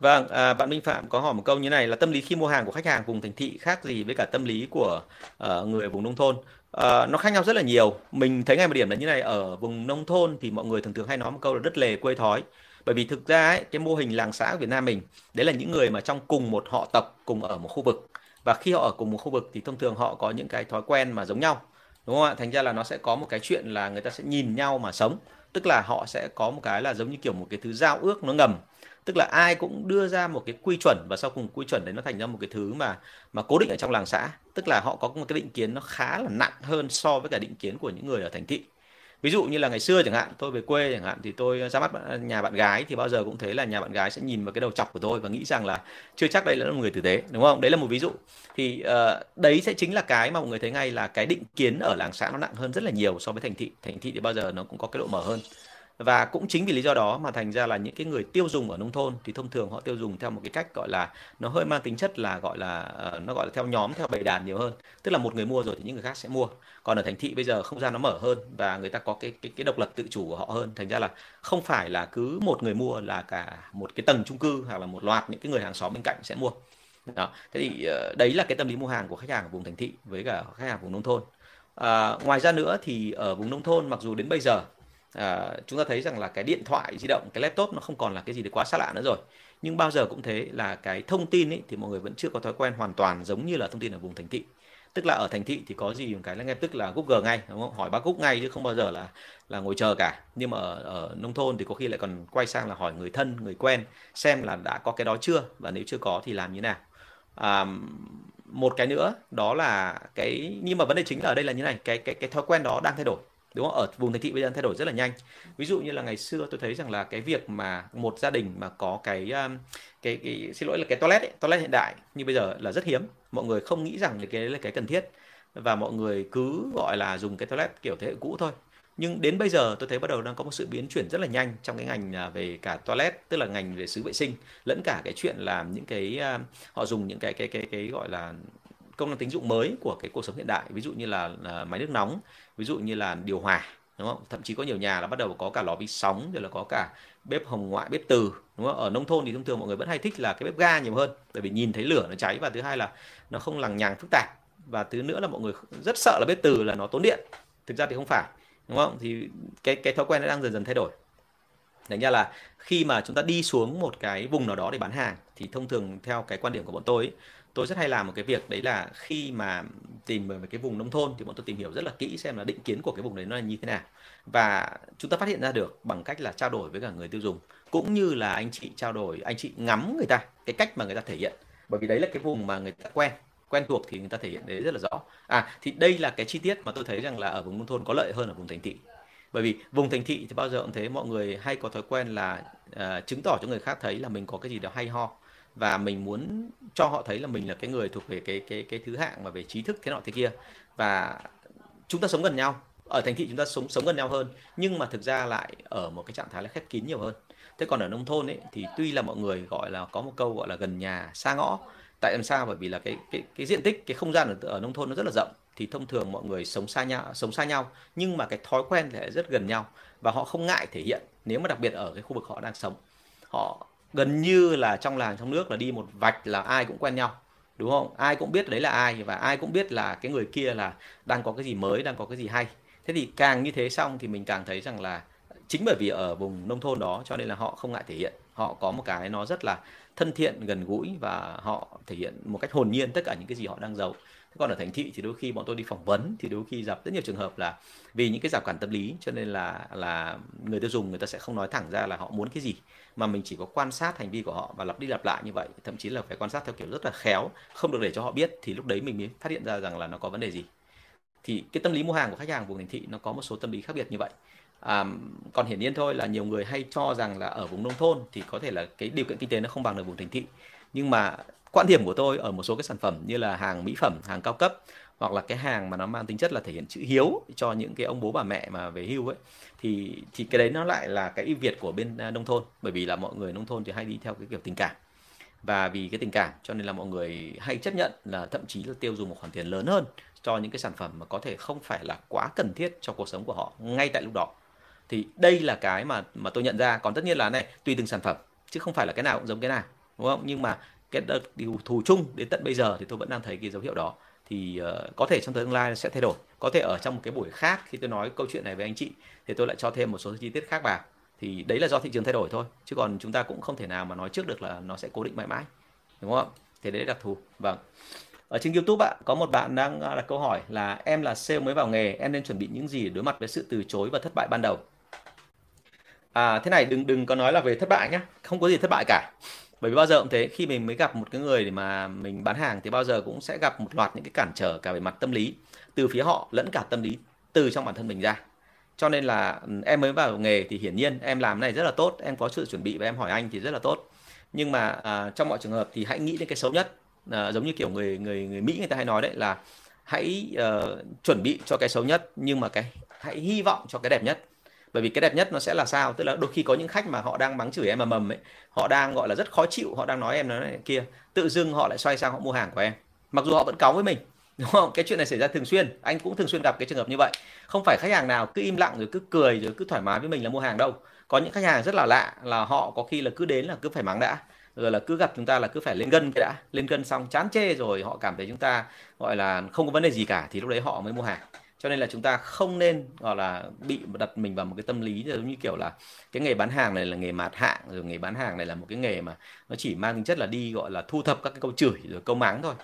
Speaker 1: Vâng, à, bạn Minh Phạm có hỏi một câu như này là tâm lý khi mua hàng của khách hàng vùng thành thị khác gì với cả tâm lý của uh, người ở vùng nông thôn? Uh, nó khác nhau rất là nhiều. Mình thấy ngay một điểm là như này ở vùng nông thôn thì mọi người thường thường hay nói một câu là đất lề quê thói. Bởi vì thực ra ấy, cái mô hình làng xã của Việt Nam mình đấy là những người mà trong cùng một họ tộc cùng ở một khu vực và khi họ ở cùng một khu vực thì thông thường họ có những cái thói quen mà giống nhau đúng không ạ thành ra là nó sẽ có một cái chuyện là người ta sẽ nhìn nhau mà sống tức là họ sẽ có một cái là giống như kiểu một cái thứ giao ước nó ngầm tức là ai cũng đưa ra một cái quy chuẩn và sau cùng quy chuẩn đấy nó thành ra một cái thứ mà mà cố định ở trong làng xã. Tức là họ có một cái định kiến nó khá là nặng hơn so với cả định kiến của những người ở thành thị. Ví dụ như là ngày xưa chẳng hạn tôi về quê chẳng hạn thì tôi ra mắt nhà bạn gái thì bao giờ cũng thấy là nhà bạn gái sẽ nhìn vào cái đầu chọc của tôi và nghĩ rằng là chưa chắc đây là một người tử tế đúng không? Đấy là một ví dụ. Thì uh, đấy sẽ chính là cái mà mọi người thấy ngay là cái định kiến ở làng xã nó nặng hơn rất là nhiều so với thành thị. Thành thị thì bao giờ nó cũng có cái độ mở hơn và cũng chính vì lý do đó mà thành ra là những cái người tiêu dùng ở nông thôn thì thông thường họ tiêu dùng theo một cái cách gọi là nó hơi mang tính chất là gọi là uh, nó gọi là theo nhóm theo bầy đàn nhiều hơn. Tức là một người mua rồi thì những người khác sẽ mua. Còn ở thành thị bây giờ không gian nó mở hơn và người ta có cái cái cái độc lập tự chủ của họ hơn. Thành ra là không phải là cứ một người mua là cả một cái tầng chung cư hoặc là một loạt những cái người hàng xóm bên cạnh sẽ mua. Đó. Thế thì uh, đấy là cái tâm lý mua hàng của khách hàng ở vùng thành thị với cả khách hàng vùng nông thôn. À, ngoài ra nữa thì ở vùng nông thôn mặc dù đến bây giờ à, chúng ta thấy rằng là cái điện thoại di động cái laptop nó không còn là cái gì để quá xa lạ nữa rồi. Nhưng bao giờ cũng thế là cái thông tin ấy thì mọi người vẫn chưa có thói quen hoàn toàn giống như là thông tin ở vùng thành thị. Tức là ở thành thị thì có gì một cái là ngay tức là google ngay đúng không? Hỏi bác google ngay chứ không bao giờ là là ngồi chờ cả. Nhưng mà ở, ở nông thôn thì có khi lại còn quay sang là hỏi người thân người quen xem là đã có cái đó chưa và nếu chưa có thì làm như nào. À, một cái nữa đó là cái nhưng mà vấn đề chính là ở đây là như này cái cái cái thói quen đó đang thay đổi đúng không? Ở vùng thành thị bây giờ thay đổi rất là nhanh. Ví dụ như là ngày xưa tôi thấy rằng là cái việc mà một gia đình mà có cái um, cái, cái xin lỗi là cái toilet ấy, toilet hiện đại như bây giờ là rất hiếm. Mọi người không nghĩ rằng cái là cái cần thiết và mọi người cứ gọi là dùng cái toilet kiểu thế hệ cũ thôi. Nhưng đến bây giờ tôi thấy bắt đầu đang có một sự biến chuyển rất là nhanh trong cái ngành à, về cả toilet tức là ngành về xứ vệ sinh lẫn cả cái chuyện làm những cái à, họ dùng những cái cái cái cái gọi là công năng tính dụng mới của cái cuộc sống hiện đại ví dụ như là, là máy nước nóng ví dụ như là điều hòa đúng không? Thậm chí có nhiều nhà là bắt đầu có cả lò vi sóng rồi là có cả bếp hồng ngoại bếp từ đúng không? Ở nông thôn thì thông thường mọi người vẫn hay thích là cái bếp ga nhiều hơn bởi vì nhìn thấy lửa nó cháy và thứ hai là nó không lằng nhằng phức tạp. Và thứ nữa là mọi người rất sợ là bếp từ là nó tốn điện thực ra thì không phải đúng không? Thì cái cái thói quen nó đang dần dần thay đổi thành ra là khi mà chúng ta đi xuống một cái vùng nào đó để bán hàng thì thông thường theo cái quan điểm của bọn tôi ấy, tôi rất hay làm một cái việc đấy là khi mà tìm về cái vùng nông thôn thì bọn tôi tìm hiểu rất là kỹ xem là định kiến của cái vùng đấy nó là như thế nào. Và chúng ta phát hiện ra được bằng cách là trao đổi với cả người tiêu dùng cũng như là anh chị trao đổi anh chị ngắm người ta cái cách mà người ta thể hiện. Bởi vì đấy là cái vùng mà người ta quen quen thuộc thì người ta thể hiện đấy rất là rõ. À thì đây là cái chi tiết mà tôi thấy rằng là ở vùng nông thôn có lợi hơn ở vùng thành thị bởi vì vùng thành thị thì bao giờ cũng thế mọi người hay có thói quen là uh, chứng tỏ cho người khác thấy là mình có cái gì đó hay ho. Và mình muốn cho họ thấy là mình là cái người thuộc về cái cái cái thứ hạng mà về trí thức thế nọ thế kia. Và chúng ta sống gần nhau. Ở thành thị chúng ta sống sống gần nhau hơn nhưng mà thực ra lại ở một cái trạng thái là khép kín nhiều hơn. Thế còn ở nông thôn ấy thì tuy là mọi người gọi là có một câu gọi là gần nhà xa ngõ. Tại làm sao? Bởi vì là cái cái cái diện tích cái không gian ở, ở nông thôn nó rất là rộng thì thông thường mọi người sống xa nhau, sống xa nhau, nhưng mà cái thói quen lại rất gần nhau và họ không ngại thể hiện. Nếu mà đặc biệt ở cái khu vực họ đang sống, họ gần như là trong làng, trong nước là đi một vạch là ai cũng quen nhau, đúng không? Ai cũng biết đấy là ai và ai cũng biết là cái người kia là đang có cái gì mới, đang có cái gì hay. Thế thì càng như thế xong thì mình càng thấy rằng là chính bởi vì ở vùng nông thôn đó cho nên là họ không ngại thể hiện. Họ có một cái nó rất là thân thiện, gần gũi và họ thể hiện một cách hồn nhiên tất cả những cái gì họ đang giấu còn ở thành thị thì đôi khi bọn tôi đi phỏng vấn thì đôi khi gặp rất nhiều trường hợp là vì những cái rào cản tâm lý cho nên là là người tiêu dùng người ta sẽ không nói thẳng ra là họ muốn cái gì mà mình chỉ có quan sát hành vi của họ và lặp đi lặp lại như vậy thậm chí là phải quan sát theo kiểu rất là khéo không được để cho họ biết thì lúc đấy mình mới phát hiện ra rằng là nó có vấn đề gì. Thì cái tâm lý mua hàng của khách hàng vùng thành thị nó có một số tâm lý khác biệt như vậy. À, còn hiển nhiên thôi là nhiều người hay cho rằng là ở vùng nông thôn thì có thể là cái điều kiện kinh tế nó không bằng được vùng thành thị. Nhưng mà quan điểm của tôi ở một số cái sản phẩm như là hàng mỹ phẩm, hàng cao cấp hoặc là cái hàng mà nó mang tính chất là thể hiện chữ hiếu cho những cái ông bố bà mẹ mà về hưu ấy, thì thì cái đấy nó lại là cái ưu việt của bên à, nông thôn. Bởi vì là mọi người nông thôn thì hay đi theo cái kiểu tình cảm. Và vì cái tình cảm, cho nên là mọi người hay chấp nhận là thậm chí là tiêu dùng một khoản tiền lớn hơn cho những cái sản phẩm mà có thể không phải là quá cần thiết cho cuộc sống của họ ngay tại lúc đó. Thì đây là cái mà mà tôi nhận ra. Còn tất nhiên là này, tùy từng sản phẩm, chứ không phải là cái nào cũng giống cái nào, đúng không? Nhưng mà cái điều thù chung đến tận bây giờ thì tôi vẫn đang thấy cái dấu hiệu đó. Thì uh, có thể trong tương lai sẽ thay đổi. Có thể ở trong một cái buổi khác khi tôi nói câu chuyện này với anh chị thì tôi lại cho thêm một số chi tiết khác vào. Thì đấy là do thị trường thay đổi thôi. Chứ còn chúng ta cũng không thể nào mà nói trước được là nó sẽ cố định mãi mãi. Đúng không? Thì đấy là đặc thù. Vâng. Ở trên YouTube ạ có một bạn đang à, đặt câu hỏi là em là sale mới vào nghề em nên chuẩn bị những gì để đối mặt với sự từ chối và thất bại ban đầu? À thế này đừng đừng có nói là về thất bại nhé không có gì thất bại cả bởi vì bao giờ cũng thế khi mình mới gặp một cái người để mà mình bán hàng thì bao giờ cũng sẽ gặp một loạt những cái cản trở cả về mặt tâm lý. Từ phía họ lẫn cả tâm lý từ trong bản thân mình ra. Cho nên là ừ, em mới vào nghề thì hiển nhiên em làm này rất là tốt em có sự chuẩn bị và em hỏi anh thì rất là tốt. Nhưng mà à, trong mọi trường hợp thì hãy nghĩ đến cái xấu nhất. À, giống như kiểu người người người mỹ người ta hay nói đấy là hãy uh, chuẩn bị cho cái xấu nhất nhưng mà cái hãy hy vọng cho cái đẹp nhất bởi vì cái đẹp nhất nó sẽ là sao? Tức là đôi khi có những khách mà họ đang mắng chửi em mà mầm ấy, họ đang, gọi là, rất khó chịu, họ đang nói em nói này, kia, tự dưng họ lại xoay sang họ mua hàng của em. Mặc dù họ vẫn cáu với mình, đúng không? Cái chuyện này xảy ra thường xuyên, anh cũng thường xuyên gặp cái trường hợp như vậy. Không phải khách hàng nào cứ im lặng rồi cứ cười rồi cứ thoải mái với mình là mua hàng đâu. Có những khách hàng rất là lạ là họ có khi là cứ đến là cứ phải mắng đã, rồi là cứ gặp chúng ta là cứ phải lên gân cái đã. Lên gân xong chán chê rồi họ cảm thấy chúng ta, gọi là, không có vấn đề gì cả thì lúc đấy họ mới mua hàng cho nên là chúng ta không nên, gọi là, bị đặt mình vào một cái tâm lý giống như kiểu là cái nghề bán hàng này là nghề mạt hạng, rồi nghề bán hàng này là một cái nghề mà nó chỉ mang tính chất là đi, gọi là, thu thập các cái câu chửi rồi câu mắng thôi.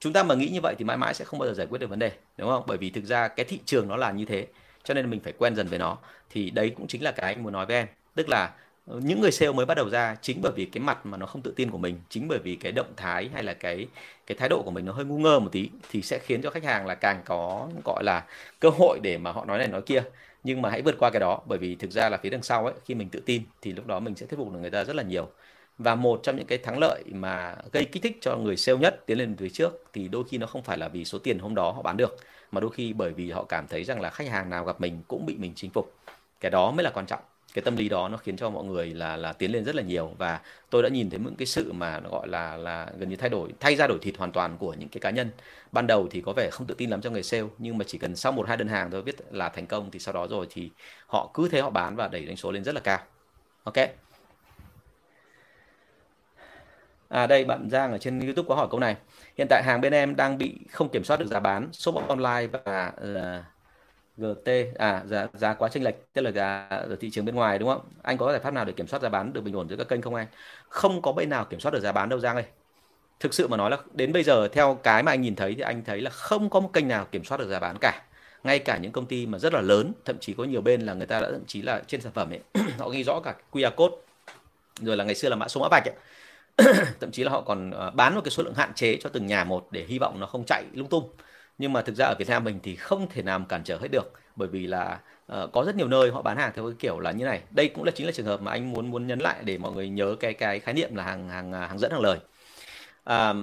Speaker 1: Chúng ta mà nghĩ như vậy thì mãi mãi sẽ không bao giờ giải quyết được vấn đề, đúng không? Bởi vì thực ra cái thị trường nó là như thế, cho nên mình phải quen dần với nó. Thì đấy cũng chính là cái anh muốn nói với em. Tức là những người sale mới bắt đầu ra chính bởi vì cái mặt mà nó không tự tin của mình, chính bởi vì cái động thái hay là cái cái thái độ của mình nó hơi ngu ngơ một tí thì sẽ khiến cho khách hàng là càng có, gọi là, cơ hội để mà họ nói này nói kia. Nhưng mà hãy vượt qua cái đó, bởi vì thực ra là phía đằng sau ấy, khi mình tự tin thì lúc đó mình sẽ thuyết phục được người ta rất là nhiều. Và một trong những cái thắng lợi mà gây kích thích cho người sale nhất tiến lên phía trước thì đôi khi nó không phải là vì số tiền hôm đó họ bán được, mà đôi khi bởi vì họ cảm thấy rằng là khách hàng nào gặp mình cũng bị mình chinh phục. Cái đó mới là quan trọng cái tâm lý đó nó khiến cho mọi người là là tiến lên rất là nhiều. Và tôi đã nhìn thấy những cái sự mà nó gọi là là gần như thay đổi thay ra đổi thịt hoàn toàn của những cái cá nhân. Ban đầu thì có vẻ không tự tin lắm cho người sale nhưng mà chỉ cần sau một hai đơn hàng thôi biết là thành công thì sau đó rồi thì họ cứ thế họ bán và đẩy doanh số lên rất là cao. Ok? À đây bạn Giang ở trên YouTube có hỏi câu này. Hiện tại hàng bên em đang bị không kiểm soát được giá bán, shop online và uh, GT à giá giá quá chênh lệch tức là giá ở thị trường bên ngoài đúng không? Anh có giải pháp nào để kiểm soát giá bán được bình ổn giữa các kênh không anh? Không có bên nào kiểm soát được giá bán đâu Giang ơi. Thực sự mà nói là đến bây giờ theo cái mà anh nhìn thấy thì anh thấy là không có một kênh nào kiểm soát được giá bán cả. Ngay cả những công ty mà rất là lớn, thậm chí có nhiều bên là người ta đã thậm chí là trên sản phẩm ấy họ ghi rõ cả QR code rồi là ngày xưa là mã số mã vạch ấy. thậm chí là họ còn ờ, bán một cái số lượng hạn chế cho từng nhà một để hy vọng nó không chạy lung tung nhưng mà thực ra ở Việt Nam mình thì không thể nào cản trở hết được. Bởi vì là uh, có rất nhiều nơi họ bán hàng theo cái kiểu là như này. Đây cũng là chính là trường hợp mà anh muốn muốn nhấn lại để mọi người nhớ cái cái khái niệm là hàng hàng à, hàng dẫn hàng lời. À,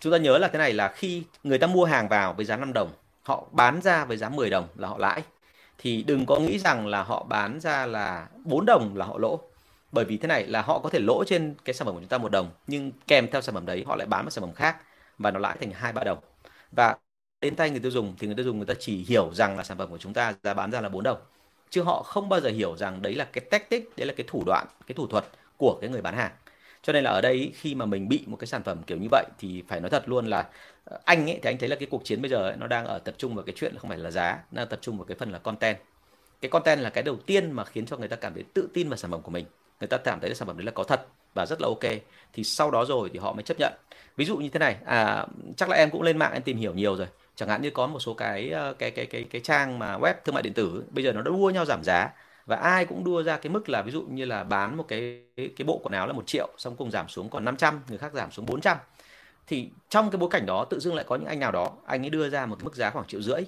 Speaker 1: chúng ta nhớ là thế này là khi người ta mua hàng vào với giá 5 đồng họ bán ra với giá 10 đồng là họ lãi. Thì đừng có nghĩ rằng là họ bán ra là 4 đồng là họ lỗ. Bởi vì thế này là họ có thể lỗ trên cái sản phẩm của chúng ta một đồng nhưng kèm theo sản phẩm đấy họ lại bán một sản phẩm khác và nó lãi thành hai ba đồng. Và đến tay người tiêu dùng thì người tiêu dùng người ta chỉ hiểu rằng là sản phẩm của chúng ta giá bán ra là 4 đồng. Chứ họ không bao giờ hiểu rằng đấy là cái tactic đấy là cái thủ đoạn cái thủ thuật của cái người bán hàng. Cho nên là ở đây khi mà mình bị một cái sản phẩm kiểu như vậy thì phải nói thật luôn là ờ, anh ấy thì anh thấy là cái cuộc chiến bây giờ ấy, nó đang ở tập trung vào cái chuyện không phải là giá nó tập trung vào cái phần là content. Cái content là cái đầu tiên mà khiến cho người ta cảm thấy tự tin vào sản phẩm của mình. Người ta cảm thấy sản phẩm đấy là có thật và rất là ok. Thì sau đó rồi thì họ mới chấp nhận. Ví dụ như thế này à chắc là em cũng lên mạng em tìm hiểu nhiều rồi chẳng hạn như có một số cái ờ, cái cái cái cái trang mà web thương mại điện tử bây giờ nó đã đua nhau giảm giá và ai cũng đua ra cái mức là ví dụ như là bán một cái cái bộ quần áo là một triệu xong cùng giảm xuống còn 500 người khác giảm xuống 400 thì trong cái bối cảnh đó tự dưng lại có những anh nào đó anh ấy đưa ra một cái mức giá khoảng triệu rưỡi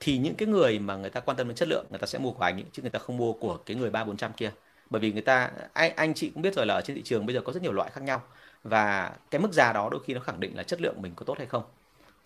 Speaker 1: thì những cái người mà người ta quan tâm đến chất lượng người ta sẽ mua của anh ấy, chứ người ta không mua của cái người ba bốn trăm kia. Bởi vì người ta anh anh chị cũng biết rồi là ở trên thị trường bây giờ có rất nhiều loại khác nhau và cái mức giá đó đôi khi nó khẳng định là chất lượng mình có tốt hay không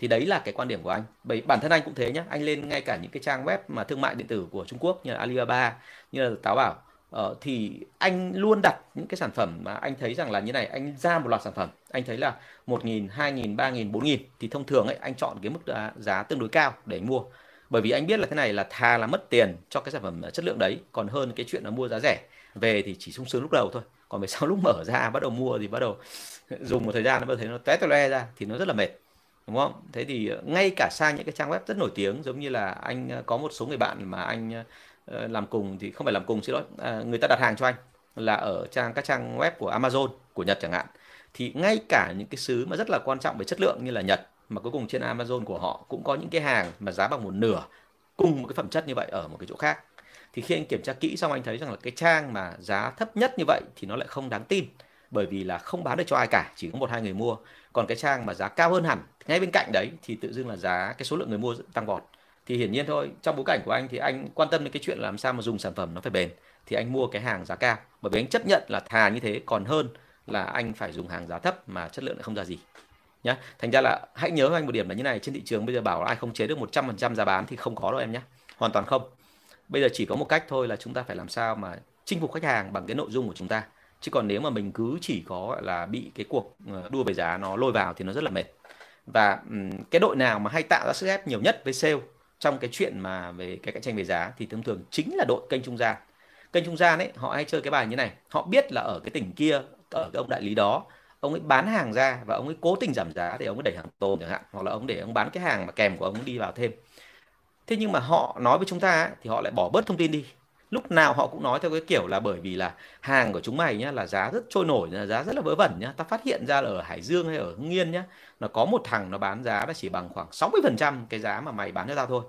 Speaker 1: thì đấy là cái quan điểm của anh. Bởi bản thân anh cũng thế nhé anh lên ngay cả những cái trang web mà thương mại điện tử của Trung Quốc như là Alibaba như là Táo Bảo. Ờ, thì anh luôn đặt những cái sản phẩm mà anh thấy rằng là như này. Anh ra một loạt sản phẩm. Anh thấy là một nghìn hai nghìn ba nghìn bốn nghìn. Thì thông thường ấy anh chọn cái mức giá, giá tương đối cao để anh mua. Bởi vì anh biết là thế này là thà là mất tiền cho cái sản phẩm chất lượng đấy. Còn hơn cái chuyện là mua giá rẻ. Về thì chỉ sung sướng lúc đầu thôi. Còn về sau lúc mở ra bắt đầu mua thì bắt đầu dùng một thời gian nó bắt đầu thấy nó té toe ra thì nó rất là mệt đúng không? Thế thì ờ, ngay cả sang những cái trang web rất nổi tiếng giống như là anh ờ, có một số người bạn mà anh ờ, làm cùng thì không phải làm cùng xin lỗi à, người ta đặt hàng cho anh là ở trang các trang web của Amazon của Nhật chẳng hạn. Thì ngay cả những cái xứ mà rất là quan trọng về chất lượng như là Nhật mà cuối cùng trên Amazon của họ cũng có những cái hàng mà giá bằng một nửa cùng một cái phẩm chất như vậy ở một cái chỗ khác. Thì khi anh kiểm tra kỹ xong anh thấy rằng là cái trang mà giá thấp nhất như vậy thì nó lại không đáng tin bởi vì là không bán được cho ai cả chỉ có một hai người mua còn cái trang mà giá cao hơn hẳn, ngay bên cạnh đấy thì tự dưng là giá, cái số lượng người mua tăng vọt. Thì hiển nhiên thôi, trong bối cảnh của anh thì anh quan tâm đến cái chuyện làm sao mà dùng sản phẩm nó phải bền, thì anh mua cái hàng giá cao. Bởi vì anh chấp nhận là thà như thế, còn hơn là anh phải dùng hàng giá thấp mà chất lượng lại không ra gì. Nhá, thành ra là hãy nhớ anh một điểm là như này, trên thị trường bây giờ bảo là ai không chế được 100% giá bán thì không có đâu em nhé hoàn toàn không. Bây giờ chỉ có một cách thôi là chúng ta phải làm sao mà chinh phục khách hàng bằng cái nội dung của chúng ta chứ còn nếu mà mình cứ chỉ có gọi là bị cái cuộc ờ, đua về giá nó lôi vào thì nó rất là mệt. Và cái đội nào mà hay tạo ra sức ép nhiều nhất với sale trong cái chuyện mà về cái cạnh tranh về giá thì thông thường chính là đội kênh trung gian. Kênh trung gian ấy họ hay chơi cái bài như này. Họ biết là ở cái tỉnh kia ở cái ông đại lý đó ông ấy bán hàng ra và ông ấy cố tình giảm giá để ông ấy đẩy hàng tồn chẳng hạn hoặc là ông để ông bán cái hàng mà kèm của ông ấy đi vào thêm. Thế nhưng mà họ nói với chúng ta ấy, thì họ lại bỏ bớt thông tin đi lúc nào họ cũng nói theo cái kiểu là bởi vì là hàng của chúng mày nhá là giá rất trôi nổi, là giá rất là vớ vẩn nhá. Ta phát hiện ra là ở Hải Dương hay ở Hưng Yên nhá nó có một thằng nó bán giá là chỉ bằng khoảng 60% cái giá mà mày bán cho tao thôi.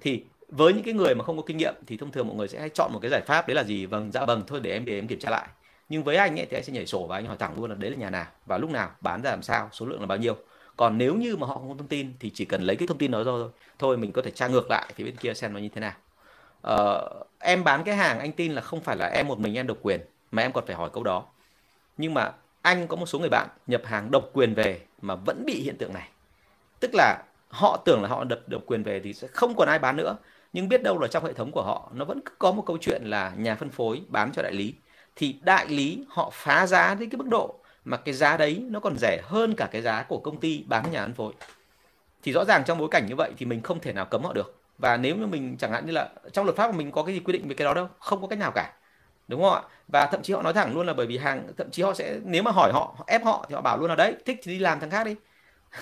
Speaker 1: Thì với những cái người mà không có kinh nghiệm thì thông thường mọi người sẽ hay chọn một cái giải pháp, đấy là gì? Vâng dạ vâng thôi để em để em kiểm tra lại. Nhưng với anh ấy thì anh sẽ nhảy sổ và anh hỏi thẳng luôn là đấy là nhà nào và lúc nào, bán ra làm sao, số lượng là bao nhiêu. Còn nếu như mà họ không có thông tin thì chỉ cần lấy cái thông tin đó thôi. Thôi mình có thể tra ngược lại phía bên kia xem nó như thế nào uh, em bán cái hàng anh tin là không phải là em một mình em độc quyền mà em còn phải hỏi câu đó. Nhưng mà anh có một số người bạn nhập hàng độc quyền về mà vẫn bị hiện tượng này. Tức là họ tưởng là họ đập độc quyền về thì sẽ không còn ai bán nữa. Nhưng biết đâu là trong hệ thống của họ nó vẫn có một câu chuyện là nhà phân phối bán cho đại lý. Thì đại lý họ phá giá đến cái mức độ mà cái giá đấy nó còn rẻ hơn cả cái giá của công ty bán nhà phân phối. Thì rõ ràng trong bối cảnh như vậy thì mình không thể nào cấm họ được và nếu như mình, chẳng hạn như là trong luật pháp của mình có cái gì quy định về cái đó đâu, không có cách nào cả. Đúng không ạ? Và thậm chí họ nói thẳng luôn là bởi vì hàng, thậm chí họ sẽ, nếu mà hỏi họ ép họ thì họ bảo luôn là đấy, thích thì đi làm thằng khác đi.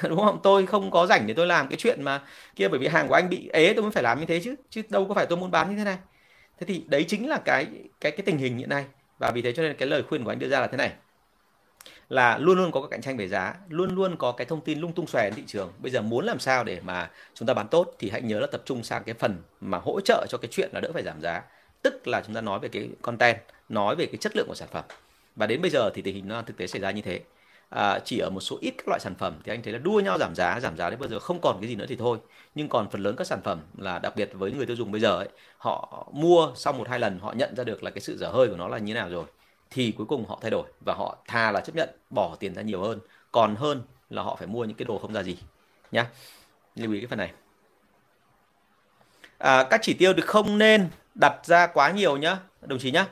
Speaker 1: Đúng không? Tôi không có rảnh để tôi làm cái chuyện mà kia bởi vì hàng của anh bị ế, tôi mới phải làm như thế chứ chứ đâu có phải tôi muốn bán như thế này. Thế thì đấy chính là cái cái cái tình hình hiện nay. Và vì thế cho nên cái lời khuyên của anh đưa ra là thế này là luôn luôn có cái cạnh tranh về giá luôn luôn có cái thông tin lung tung xòe trên thị trường. Bây giờ muốn làm sao để mà chúng ta bán tốt thì hãy nhớ là tập trung sang cái phần mà hỗ trợ cho cái chuyện là đỡ phải giảm giá. Tức là chúng ta nói về cái content nói về cái chất lượng của sản phẩm. Và đến bây giờ thì tình hình nó thực tế xảy ra như thế. À, chỉ ở một số ít các loại sản phẩm thì anh thấy là đua nhau giảm giá giảm giá đến bây giờ không còn cái gì nữa thì thôi. Nhưng còn phần lớn các sản phẩm là đặc biệt với người tiêu dùng bây giờ ấy họ mua sau một hai lần họ nhận ra được là cái sự dở hơi của nó là như thế nào rồi thì cuối cùng họ thay đổi và họ thà là chấp nhận bỏ tiền ra nhiều hơn. Còn hơn là họ phải mua những cái đồ không ra gì nhá. Lưu ý cái phần này. À, các chỉ tiêu thì không nên đặt ra quá nhiều nhá đồng chí nhá.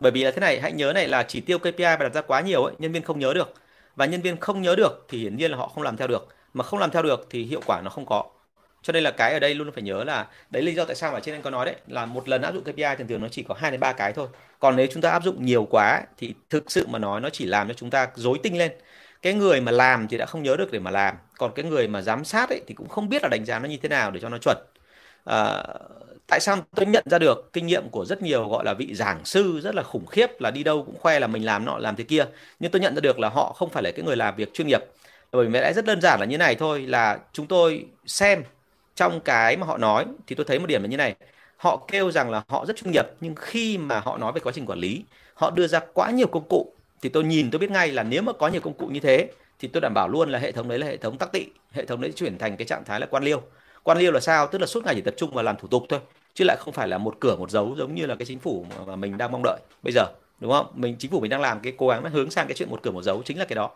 Speaker 1: Bởi vì là thế này hãy nhớ này là chỉ tiêu KPI mà đặt ra quá nhiều ấy nhân viên không nhớ được. Và nhân viên không nhớ được thì hiển nhiên là họ không làm theo được. Mà không làm theo được thì hiệu quả nó không có. Cho nên là cái ở đây luôn phải nhớ là đấy lý do tại sao mà trên anh có nói đấy là một lần áp dụng KPI thường thường nó chỉ có hai đến ba cái thôi còn nếu chúng ta áp dụng nhiều quá thì thực sự mà nói nó chỉ làm cho chúng ta dối tinh lên. Cái người mà làm thì đã không nhớ được để mà làm. Còn cái người mà giám sát ấy thì cũng không biết là đánh giá nó như thế nào để cho nó chuẩn. À, tại sao tôi nhận ra được kinh nghiệm của rất nhiều gọi là vị giảng sư rất là khủng khiếp là đi đâu cũng khoe là mình làm nọ làm thế kia. Nhưng tôi nhận ra được là họ không phải là cái người làm việc chuyên nghiệp. Bởi vì lẽ rất đơn giản là như này thôi là chúng tôi xem trong cái mà họ nói thì tôi thấy một điểm là như này họ kêu rằng là họ rất chuyên nghiệp, nhưng khi mà họ nói về quá trình quản lý, họ đưa ra quá nhiều công cụ, thì tôi nhìn tôi biết ngay là nếu mà có nhiều công cụ như thế, thì tôi đảm bảo luôn là hệ thống đấy là hệ thống tắc tị, hệ thống đấy chuyển thành cái trạng thái là quan liêu. Quan liêu là sao? Tức là suốt ngày chỉ tập trung vào làm thủ tục thôi, chứ lại không phải là một cửa một dấu giống như là cái chính phủ mà mình đang mong đợi bây giờ, đúng không? Mình, chính phủ mình đang làm cái cố gắng hướng sang cái chuyện một cửa một dấu chính là cái đó.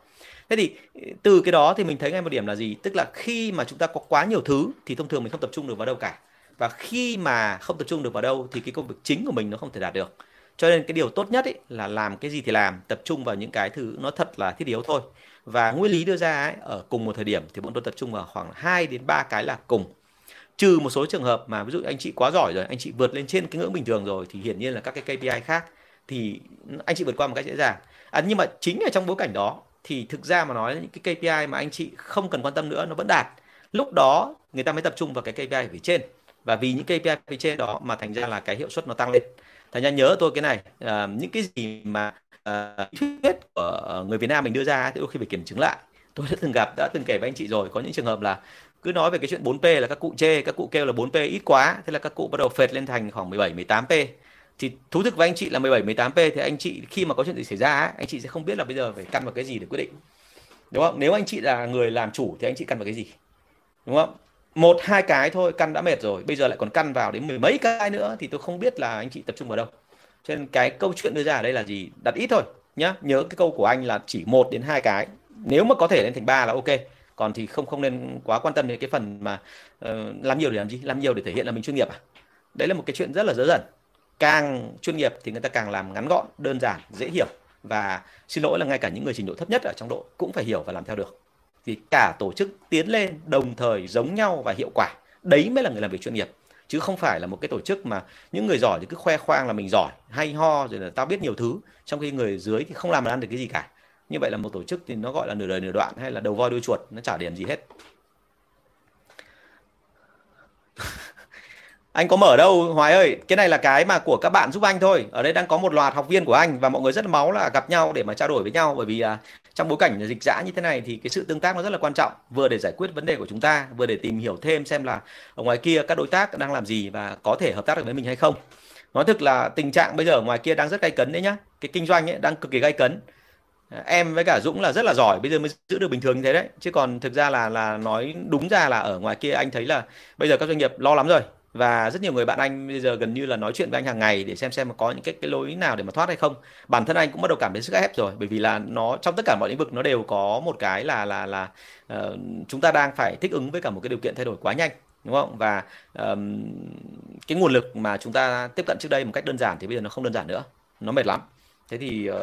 Speaker 1: Thế thì ừ, từ cái đó thì mình thấy ngay một điểm là gì? Tức là khi mà chúng ta có quá nhiều thứ, thì thông thường mình không tập trung được vào đâu cả và khi mà không tập trung được vào đâu thì cái công việc chính của mình nó không thể đạt được. Cho nên cái điều tốt nhất ấy là làm cái gì thì làm tập trung vào những cái thứ nó thật là thiết yếu thôi. Và nguyên lý đưa ra ấy, ở cùng một thời điểm thì bọn tôi tập trung vào khoảng 2 đến 3 cái là cùng. Trừ một số trường hợp mà ví dụ anh chị quá giỏi rồi anh chị vượt lên trên cái ngưỡng bình thường rồi thì hiển nhiên là các cái KPI khác thì anh chị vượt qua một cách dễ dàng. À, nhưng mà chính ở trong bối cảnh đó thì thực ra mà nói những cái KPI mà anh chị không cần quan tâm nữa nó vẫn đạt. Lúc đó người ta mới tập trung vào cái KPI phía trên và vì những KPI phía trên đó mà thành ra là cái hiệu suất nó tăng lên. Thành ra nhớ tôi cái này à, những cái gì mà à, thuyết của người Việt Nam mình đưa ra thì đôi khi phải kiểm chứng lại. Tôi đã từng gặp đã từng kể với anh chị rồi có những trường hợp là cứ nói về cái chuyện 4P là các cụ chê các cụ kêu là 4P ít quá thế là các cụ bắt đầu phệt lên thành khoảng 17 18P thì thú thực với anh chị là 17 18P thì anh chị khi mà có chuyện gì xảy ra anh chị sẽ không biết là bây giờ phải căn vào cái gì để quyết định. Đúng không? Nếu anh chị là người làm chủ thì anh chị căn vào cái gì? Đúng không? Một hai cái thôi căn đã mệt rồi. Bây giờ lại còn căn vào đến mười mấy cái nữa thì tôi không biết là anh chị tập trung vào đâu. Cho nên cái câu chuyện đưa ra ở đây là gì? Đặt ít thôi nhá. Nhớ cái câu của anh là chỉ một đến hai cái. Nếu mà có thể lên thành ba là ok. Còn thì không không nên quá quan tâm đến cái phần mà uh, làm nhiều để làm gì? Làm nhiều để thể hiện là mình chuyên nghiệp à? Đấy là một cái chuyện rất là dễ dần càng chuyên nghiệp thì người ta càng làm ngắn gọn đơn giản dễ hiểu. Và xin lỗi là ngay cả những người trình độ thấp nhất ở trong đội cũng phải hiểu và làm theo được thì cả tổ chức tiến lên đồng thời giống nhau và hiệu quả. Đấy mới là người làm việc chuyên nghiệp. Chứ không phải là một cái tổ chức mà những người giỏi thì cứ khoe khoang là mình giỏi, hay ho rồi là tao biết nhiều thứ, trong khi người dưới thì không làm ăn được cái gì cả. Như vậy là một tổ chức thì nó gọi là nửa đời nửa đoạn hay là đầu voi đuôi chuột, nó chả điểm gì hết. Anh có mở đâu, Hoài ơi. Cái này là cái mà của các bạn giúp anh thôi. Ở đây đang có một loạt học viên của anh và mọi người rất máu là gặp nhau để mà trao đổi với nhau. Bởi vì là trong bối cảnh dịch giã như thế này thì cái sự tương tác nó rất là quan trọng, vừa để giải quyết vấn đề của chúng ta, vừa để tìm hiểu thêm xem là ở ngoài kia các đối tác đang làm gì và có thể hợp tác được với mình hay không. Nói thực là tình trạng bây giờ ở ngoài kia đang rất gay cấn đấy nhá. Cái kinh doanh ấy đang cực kỳ gay cấn. Em với cả Dũng là rất là giỏi, bây giờ mới giữ được bình thường như thế đấy. Chứ còn thực ra là là nói đúng ra là ở ngoài kia anh thấy là bây giờ các doanh nghiệp lo lắm rồi và rất nhiều người bạn anh bây giờ gần như là nói chuyện với anh hàng ngày để xem xem mà có những cái cái lối nào để mà thoát hay không. Bản thân anh cũng bắt đầu cảm thấy sức ép rồi bởi vì là nó trong tất cả mọi lĩnh vực nó đều có một cái là là là uh, chúng ta đang phải thích ứng với cả một cái điều kiện thay đổi quá nhanh đúng không? Và um, cái nguồn lực mà chúng ta tiếp cận trước đây một cách đơn giản thì bây giờ nó không đơn giản nữa nó mệt lắm. Thế thì uh,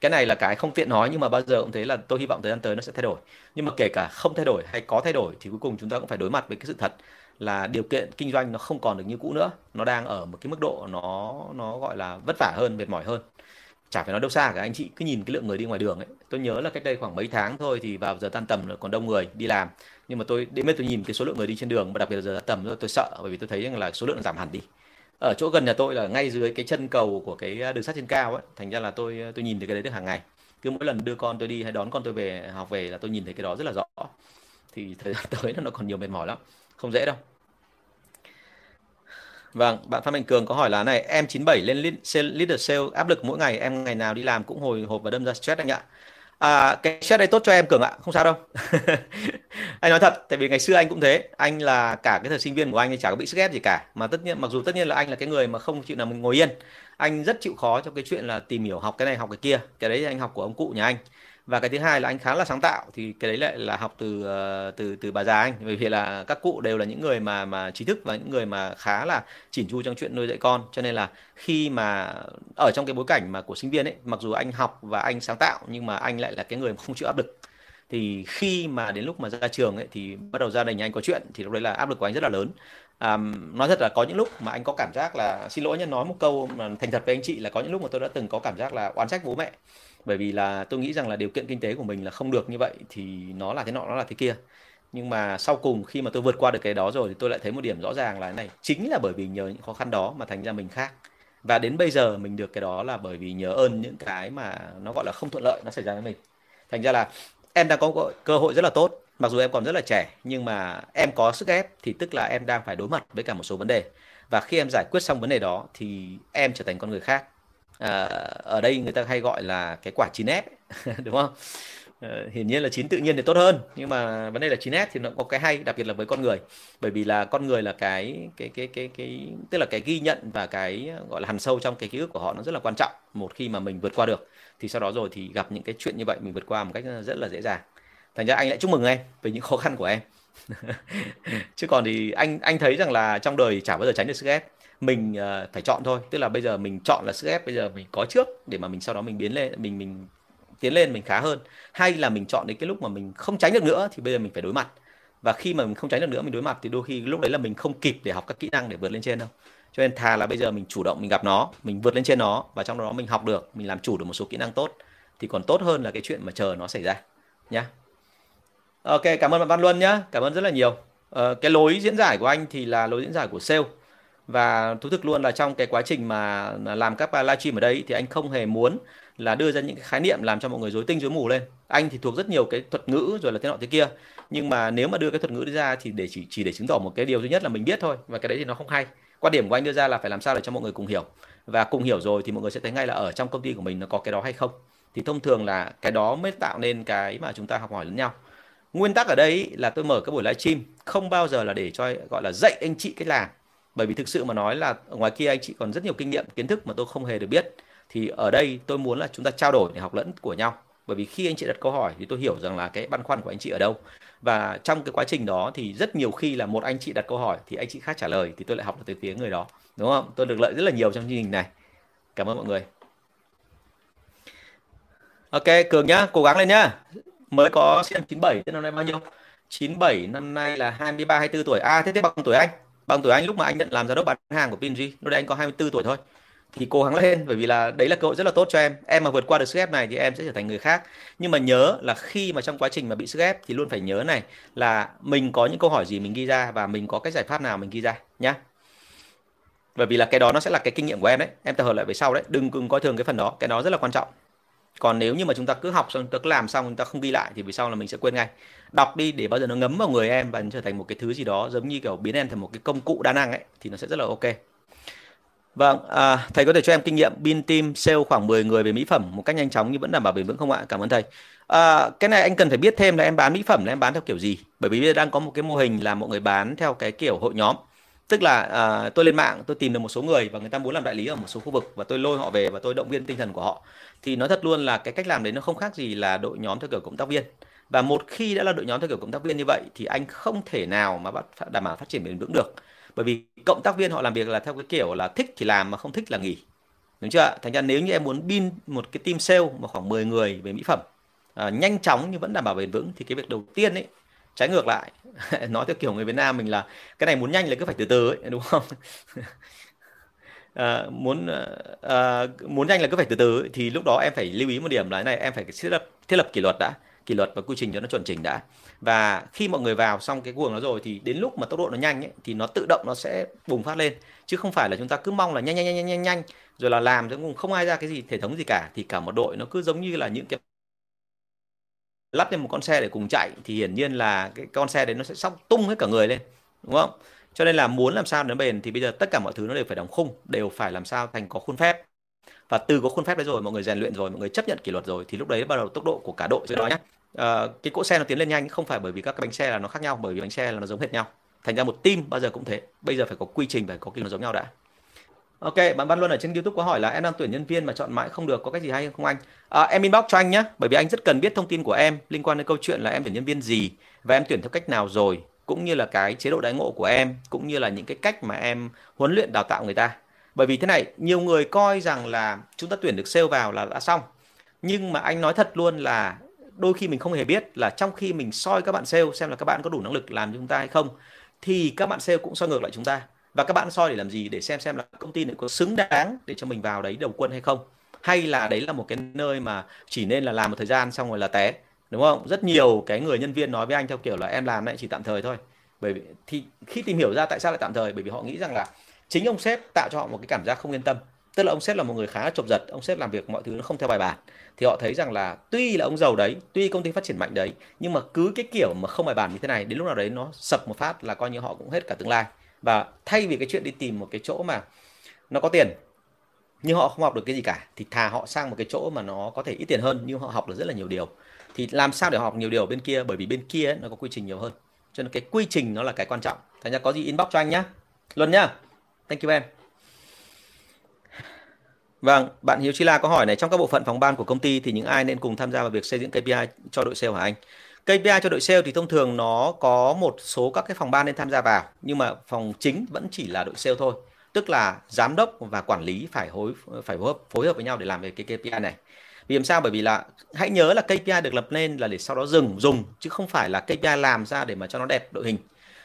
Speaker 1: cái này là cái không tiện nói nhưng mà bao giờ cũng thấy là tôi hy vọng thời gian tới nó sẽ thay đổi. Nhưng mà kể cả không thay đổi hay có thay đổi thì cuối cùng chúng ta cũng phải đối mặt với cái sự thật là điều kiện kinh doanh nó không còn được như cũ nữa. Nó đang ở một cái mức độ nó nó gọi là vất vả hơn, mệt mỏi hơn. Chả phải nói đâu xa cả, anh chị cứ nhìn cái lượng người đi ngoài đường ấy. Tôi nhớ là cách đây khoảng mấy tháng thôi thì vào giờ tan tầm là còn đông người đi làm. Nhưng mà tôi, đến bây tôi nhìn cái số lượng người đi trên đường và đặc biệt là giờ tan tầm tôi sợ, bởi vì tôi thấy rằng là số lượng giảm hẳn đi. Ở chỗ gần nhà tôi là ngay dưới cái chân cầu của cái đường sắt trên cao ấy. Thành ra là tôi tôi nhìn thấy cái đấy được hàng ngày. Cứ mỗi lần đưa con tôi đi hay đón con tôi về, học về là tôi nhìn thấy cái đó rất là rõ. Thì thời gian tới nó còn nhiều mệt mỏi lắm không dễ đâu. Vâng, bạn Phan Mạnh Cường có hỏi là này, em 97 lên leader sale áp lực mỗi ngày, em ngày nào đi làm cũng hồi hộp và đâm ra stress anh ạ. À, cái stress đây tốt cho em Cường ạ, không sao đâu. anh nói thật, tại vì ngày xưa anh cũng thế, anh là cả cái thời sinh viên của anh thì chả có bị ép gì cả, mà tất nhiên mặc dù tất nhiên là anh là cái người mà không chịu nào mình ngồi yên, anh rất chịu khó trong cái chuyện là tìm hiểu học cái này học cái kia, cái đấy anh học của ông cụ nhà anh và cái thứ hai là anh khá là sáng tạo thì cái đấy lại là học từ ờ, từ từ bà già anh. Bởi vì là các cụ đều là những người mà mà trí thức và những người mà khá là chỉn chu trong chuyện nuôi dạy con. Cho nên là khi mà ở trong cái bối cảnh mà của sinh viên ấy mặc dù anh học và anh sáng tạo nhưng mà anh lại là cái người không chịu áp lực. Thì khi mà đến lúc mà ra trường ấy thì bắt đầu gia đình anh có chuyện thì lúc đấy là áp lực của anh rất là lớn. À, nói thật là có những lúc mà anh có cảm giác là xin lỗi nhân nói một câu mà thành thật với anh chị là có những lúc mà tôi đã từng có cảm giác là oán trách bố mẹ bởi vì là tôi nghĩ rằng là điều kiện kinh tế của mình là không được như vậy thì nó là thế nọ, nó là thế kia. Nhưng mà sau cùng khi mà tôi vượt qua được cái đó rồi thì tôi lại thấy một điểm rõ ràng là cái này, chính là bởi vì nhờ những khó khăn đó mà thành ra mình khác. Và đến bây giờ mình được cái đó là bởi vì nhờ ơn những cái mà nó gọi là không thuận lợi nó xảy ra với mình. Thành ra là em đang có cơ hội rất là tốt, mặc dù em còn rất là trẻ, nhưng mà em có sức ép thì tức là em đang phải đối mặt với cả một số vấn đề. Và khi em giải quyết xong vấn đề đó thì em trở thành con người khác à, ở đây người ta hay gọi là cái quả chín ép đúng không? Ờ, hiển nhiên là chín tự nhiên thì tốt hơn nhưng mà vấn đề là 9S thì nó có cái hay đặc biệt là với con người. Bởi vì là con người là cái cái cái cái cái tức là cái ghi nhận và cái gọi là hằn sâu trong cái ký ức của họ nó rất là quan trọng một khi mà mình vượt qua được. Thì sau đó rồi thì gặp những cái chuyện như vậy mình vượt qua một cách rất là dễ dàng. Thành ra anh lại chúc mừng em về những khó khăn của em. Chứ còn thì anh anh thấy rằng là trong đời chả bao giờ tránh được sức ép mình uh, phải chọn thôi. Tức là bây giờ mình chọn là sức ép bây giờ mình có trước để mà mình sau đó mình biến lên mình mình tiến lên mình khá hơn. Hay là mình chọn đến cái lúc mà mình không tránh được nữa thì bây giờ mình phải đối mặt. Và khi mà mình không tránh được nữa mình đối mặt thì đôi khi lúc đấy là mình không kịp để học các kỹ năng để vượt lên trên đâu. Cho nên thà là bây giờ mình chủ động mình gặp nó mình vượt lên trên nó và trong đó mình học được mình làm chủ được một số kỹ năng tốt thì còn tốt hơn là cái chuyện mà chờ nó xảy ra nhá. Ok cảm ơn bạn Văn Luân nhá. Cảm ơn rất là nhiều. Ờ, cái lối diễn giải của anh thì là lối diễn giải của sale và thú thực luôn là trong cái quá trình mà làm các livestream ở đây thì anh không hề muốn là đưa ra những cái khái niệm làm cho mọi người rối tinh rối mù lên. Anh thì thuộc rất nhiều cái thuật ngữ rồi là thế nọ thế kia. Nhưng mà nếu mà đưa cái thuật ngữ ra thì để chỉ chỉ để chứng tỏ một cái điều duy nhất là mình biết thôi. Và cái đấy thì nó không hay. Quan điểm của anh đưa ra là phải làm sao để cho mọi người cùng hiểu. Và cùng hiểu rồi thì mọi người sẽ thấy ngay là ở trong công ty của mình nó có cái đó hay không. Thì thông thường là cái đó mới tạo nên cái mà chúng ta học hỏi lẫn nhau. Nguyên tắc ở đây là tôi mở cái buổi livestream không bao giờ là để cho, gọi là dạy anh chị cách làm bởi vì thực sự mà nói là ở ngoài kia anh chị còn rất nhiều kinh nghiệm, kiến thức mà tôi không hề được biết. Thì ở đây tôi muốn là chúng ta trao đổi để học lẫn của nhau. Bởi vì khi anh chị đặt câu hỏi thì tôi hiểu rằng là cái băn khoăn của anh chị ở đâu. Và trong cái quá trình đó thì rất nhiều khi là một anh chị đặt câu hỏi thì anh chị khác trả lời thì tôi lại học được từ phía người đó. Đúng không? Tôi được lợi rất là nhiều trong chương trình này. Cảm ơn mọi người. Ok, cường nhá, cố gắng lên nhá. Mới có xem 97 thế năm nay bao nhiêu? 97 năm nay là 23 24 tuổi. À thế thế bằng tuổi anh? Bằng tuổi anh lúc mà anh nhận làm giám đốc bán hàng của P&G lúc đấy anh có 24 tuổi thôi. Thì cố gắng lên, bởi vì là đấy là cơ hội rất là tốt cho em. Em mà vượt qua được sức ép này thì em sẽ trở thành người khác. Nhưng mà nhớ là khi mà trong quá trình mà bị sức ép thì luôn phải nhớ này là mình có những câu hỏi gì mình ghi ra và mình có cái giải pháp nào mình ghi ra nhá. Bởi vì là cái đó nó sẽ là cái kinh nghiệm của em đấy. Em tập hợp lại về sau đấy. Đừng đừng coi thường cái phần đó. Cái đó rất là quan trọng còn nếu như mà chúng ta cứ học xong chúng ta cứ làm xong chúng ta không ghi lại thì vì sau là mình sẽ quên ngay đọc đi để bao giờ nó ngấm vào người em và trở thành một cái thứ gì đó giống như kiểu biến em thành một cái công cụ đa năng ấy thì nó sẽ rất là ok Vâng, à, thầy có thể cho em kinh nghiệm pin team sale khoảng 10 người về mỹ phẩm một cách nhanh chóng nhưng vẫn đảm bảo bền vững không ạ? Cảm ơn thầy. À, cái này anh cần phải biết thêm là em bán mỹ phẩm là em bán theo kiểu gì? Bởi vì bây giờ đang có một cái mô hình là mọi người bán theo cái kiểu hội nhóm. Tức là à, tôi lên mạng tôi tìm được một số người và người ta muốn làm đại lý ở một số khu vực và tôi lôi họ về và tôi động viên tinh thần của họ. Thì nói thật luôn là cái cách làm đấy nó không khác gì là đội nhóm theo kiểu cộng tác viên. Và một khi đã là đội nhóm theo kiểu cộng tác viên như vậy thì anh không thể nào mà bắt đảm bảo phát triển bền vững được bởi vì cộng tác viên họ làm việc là theo cái kiểu là thích thì làm mà không thích là nghỉ đúng chưa thành ra nếu như em muốn bin một cái team sale mà khoảng 10 người về mỹ phẩm à, nhanh chóng nhưng vẫn đảm bảo bền vững thì cái việc đầu tiên ấy trái ngược lại. Nói theo kiểu người Việt Nam mình là cái này muốn nhanh là cứ phải từ từ ấy đúng không? À, muốn à, muốn nhanh là cứ phải từ từ ấy, thì lúc đó em phải lưu ý một điểm là này em phải thiết lập thiết lập kỷ luật đã. Kỷ luật và quy trình cho nó chuẩn chỉnh đã. Và khi mọi người vào xong cái guồng nó rồi thì đến lúc mà tốc độ nó nhanh ấy, thì nó tự động nó sẽ bùng phát lên. Chứ không phải là chúng ta cứ mong là nhanh nhanh nhanh nhanh nhanh rồi là làm cho cùng không ai ra cái gì hệ thống gì cả. Thì cả một đội nó cứ giống như là những cái lắp lên một con xe để cùng chạy thì hiển nhiên là cái con xe đấy nó sẽ sóc tung hết cả người lên đúng không? Cho nên là muốn làm sao nó bền thì bây giờ tất cả mọi thứ nó đều phải đóng khung đều phải làm sao thành có khuôn phép. Và từ có khuôn phép đấy rồi mọi người rèn luyện rồi mọi người chấp nhận kỷ luật rồi thì lúc đấy bắt đầu tốc độ của cả đội sẽ nói nhé uh, cái cỗ xe nó tiến lên nhanh không phải bởi vì các cái bánh xe là nó khác nhau bởi vì bánh xe là nó giống hệt nhau. Thành ra một team bao giờ cũng thế bây giờ phải có quy trình phải có kỷ luật giống nhau đã. Ok, bạn Văn Luân ở trên YouTube có hỏi là em đang tuyển nhân viên mà chọn mãi không được, có cách gì hay không anh? À, em inbox cho anh nhé, bởi vì anh rất cần biết thông tin của em liên quan đến câu chuyện là em tuyển nhân viên gì và em tuyển theo cách nào rồi, cũng như là cái chế độ đãi ngộ của em, cũng như là những cái cách mà em huấn luyện đào tạo người ta. Bởi vì thế này, nhiều người coi rằng là chúng ta tuyển được sale vào là đã xong. Nhưng mà anh nói thật luôn là đôi khi mình không hề biết là trong khi mình soi các bạn sale xem là các bạn có đủ năng lực làm cho chúng ta hay không thì các bạn sale cũng soi ngược lại chúng ta và các bạn soi để làm gì? Để xem xem là công ty này có xứng đáng để cho mình vào đấy đầu quân hay không. Hay là đấy là một cái nơi mà chỉ nên là làm một thời gian xong rồi là té, đúng không? Rất nhiều cái người nhân viên nói với anh theo kiểu là em làm lại chỉ tạm thời thôi. Bởi vì thì khi tìm hiểu ra tại sao lại tạm thời? Bởi vì họ nghĩ rằng là chính ông sếp tạo cho họ một cái cảm giác không yên tâm. Tức là ông sếp là một người khá là chộp giật, ông sếp làm việc mọi thứ nó không theo bài bản. Thì họ thấy rằng là tuy là ông giàu đấy, tuy công ty phát triển mạnh đấy, nhưng mà cứ cái kiểu mà không bài bản như thế này, đến lúc nào đấy nó sập một phát là coi như họ cũng hết cả tương lai và thay vì cái chuyện đi tìm một cái chỗ mà nó có tiền nhưng họ không học được cái gì cả thì thà họ sang một cái chỗ mà nó có thể ít tiền hơn nhưng họ học được rất là nhiều điều. Thì làm sao để học nhiều điều bên kia? Bởi vì bên kia ấy, nó có quy trình nhiều hơn. Cho nên cái quy trình nó là cái quan trọng. Thành ra có gì inbox cho anh nhá. Luân nhá. Thank you em. Vâng, bạn Hiếu Chi La có hỏi này trong các bộ phận phòng ban của công ty thì những ai nên cùng tham gia vào việc xây dựng KPI cho đội sale hả anh? KPI cho đội sale thì thông thường nó có một số các cái phòng ban nên tham gia vào nhưng mà phòng chính vẫn chỉ là đội sale thôi. Tức là giám đốc và quản lý phải hối phải phối hợp, phối hợp với nhau để làm về cái KPI này. Vì làm sao? Bởi vì là hãy nhớ là KPI được lập lên là để sau đó dừng dùng chứ không phải là KPI làm ra để mà cho nó đẹp đội hình.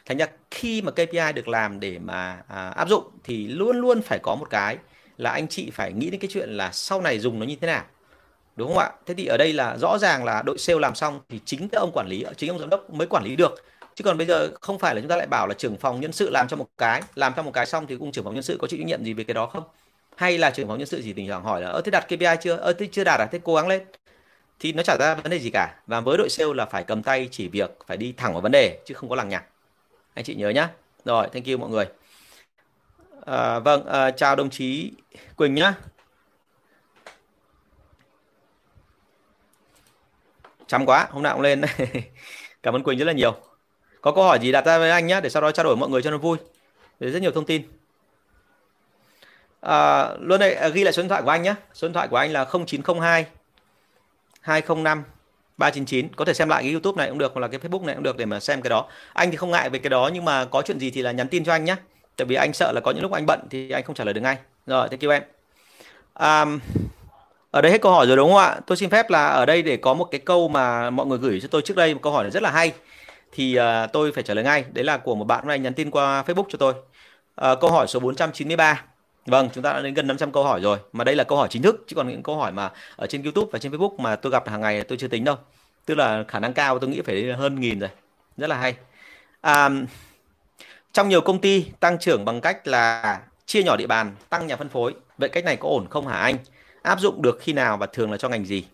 Speaker 1: Thành ra khi mà KPI được làm để mà à, áp dụng thì luôn luôn phải có một cái là anh chị phải nghĩ đến cái chuyện là sau này dùng nó như thế nào đúng không ạ? Thế thì ở đây là rõ ràng là đội sale làm xong thì chính cái ông quản lý chính ông giám đốc mới quản lý được. Chứ còn bây giờ không phải là chúng ta lại bảo là trưởng phòng nhân sự làm cho một cái làm cho một cái xong thì cũng trưởng phòng nhân sự có chịu trách nhiệm gì về cái đó không? Hay là trưởng phòng nhân sự chỉ tình trạng hỏi là ơ thế đặt KPI chưa? Ơ thế chưa đạt à? Thế cố gắng lên. Thì nó chả ra vấn đề gì cả. Và với đội sale là phải cầm tay chỉ việc phải đi thẳng vào vấn đề chứ không có lằng nhằng. Anh chị nhớ nhá. Rồi thank you mọi người. À, vâng, à, chào đồng chí Quỳnh nhá. Chăm quá, hôm nào cũng lên. Cảm ơn Quỳnh rất là nhiều. Có câu hỏi gì đặt ra với anh nhé, để sau đó trao đổi mọi người cho nó vui. Để rất nhiều thông tin. À, luôn đây à, ghi lại số điện thoại của anh nhé. Số điện thoại của anh là 0902 205 399 có thể xem lại cái YouTube này cũng được hoặc là cái Facebook này cũng được để mà xem cái đó. Anh thì không ngại về cái đó nhưng mà có chuyện gì thì là nhắn tin cho anh nhé tại vì anh sợ là có những lúc anh bận thì anh không trả lời được ngay rồi thank you em um, ở đây hết câu hỏi rồi đúng không ạ? Tôi xin phép là ở đây để có một cái câu mà mọi người gửi cho tôi trước đây một câu hỏi này rất là hay. Thì uh, tôi phải trả lời ngay. Đấy là của một bạn hôm nay nhắn tin qua Facebook cho tôi. Uh, câu hỏi số 493 Vâng, chúng ta đã đến gần 500 câu hỏi rồi. Mà đây là câu hỏi chính thức Chứ còn những câu hỏi mà ở trên Youtube và trên Facebook Mà tôi gặp hàng ngày tôi chưa tính đâu. Tức là khả năng cao tôi nghĩ phải hơn nghìn rồi. Rất là hay. À, trong nhiều công ty tăng trưởng bằng cách là chia nhỏ địa bàn, tăng nhà phân phối. Vậy cách này có ổn không hả anh? Áp dụng được khi nào và thường là cho ngành gì?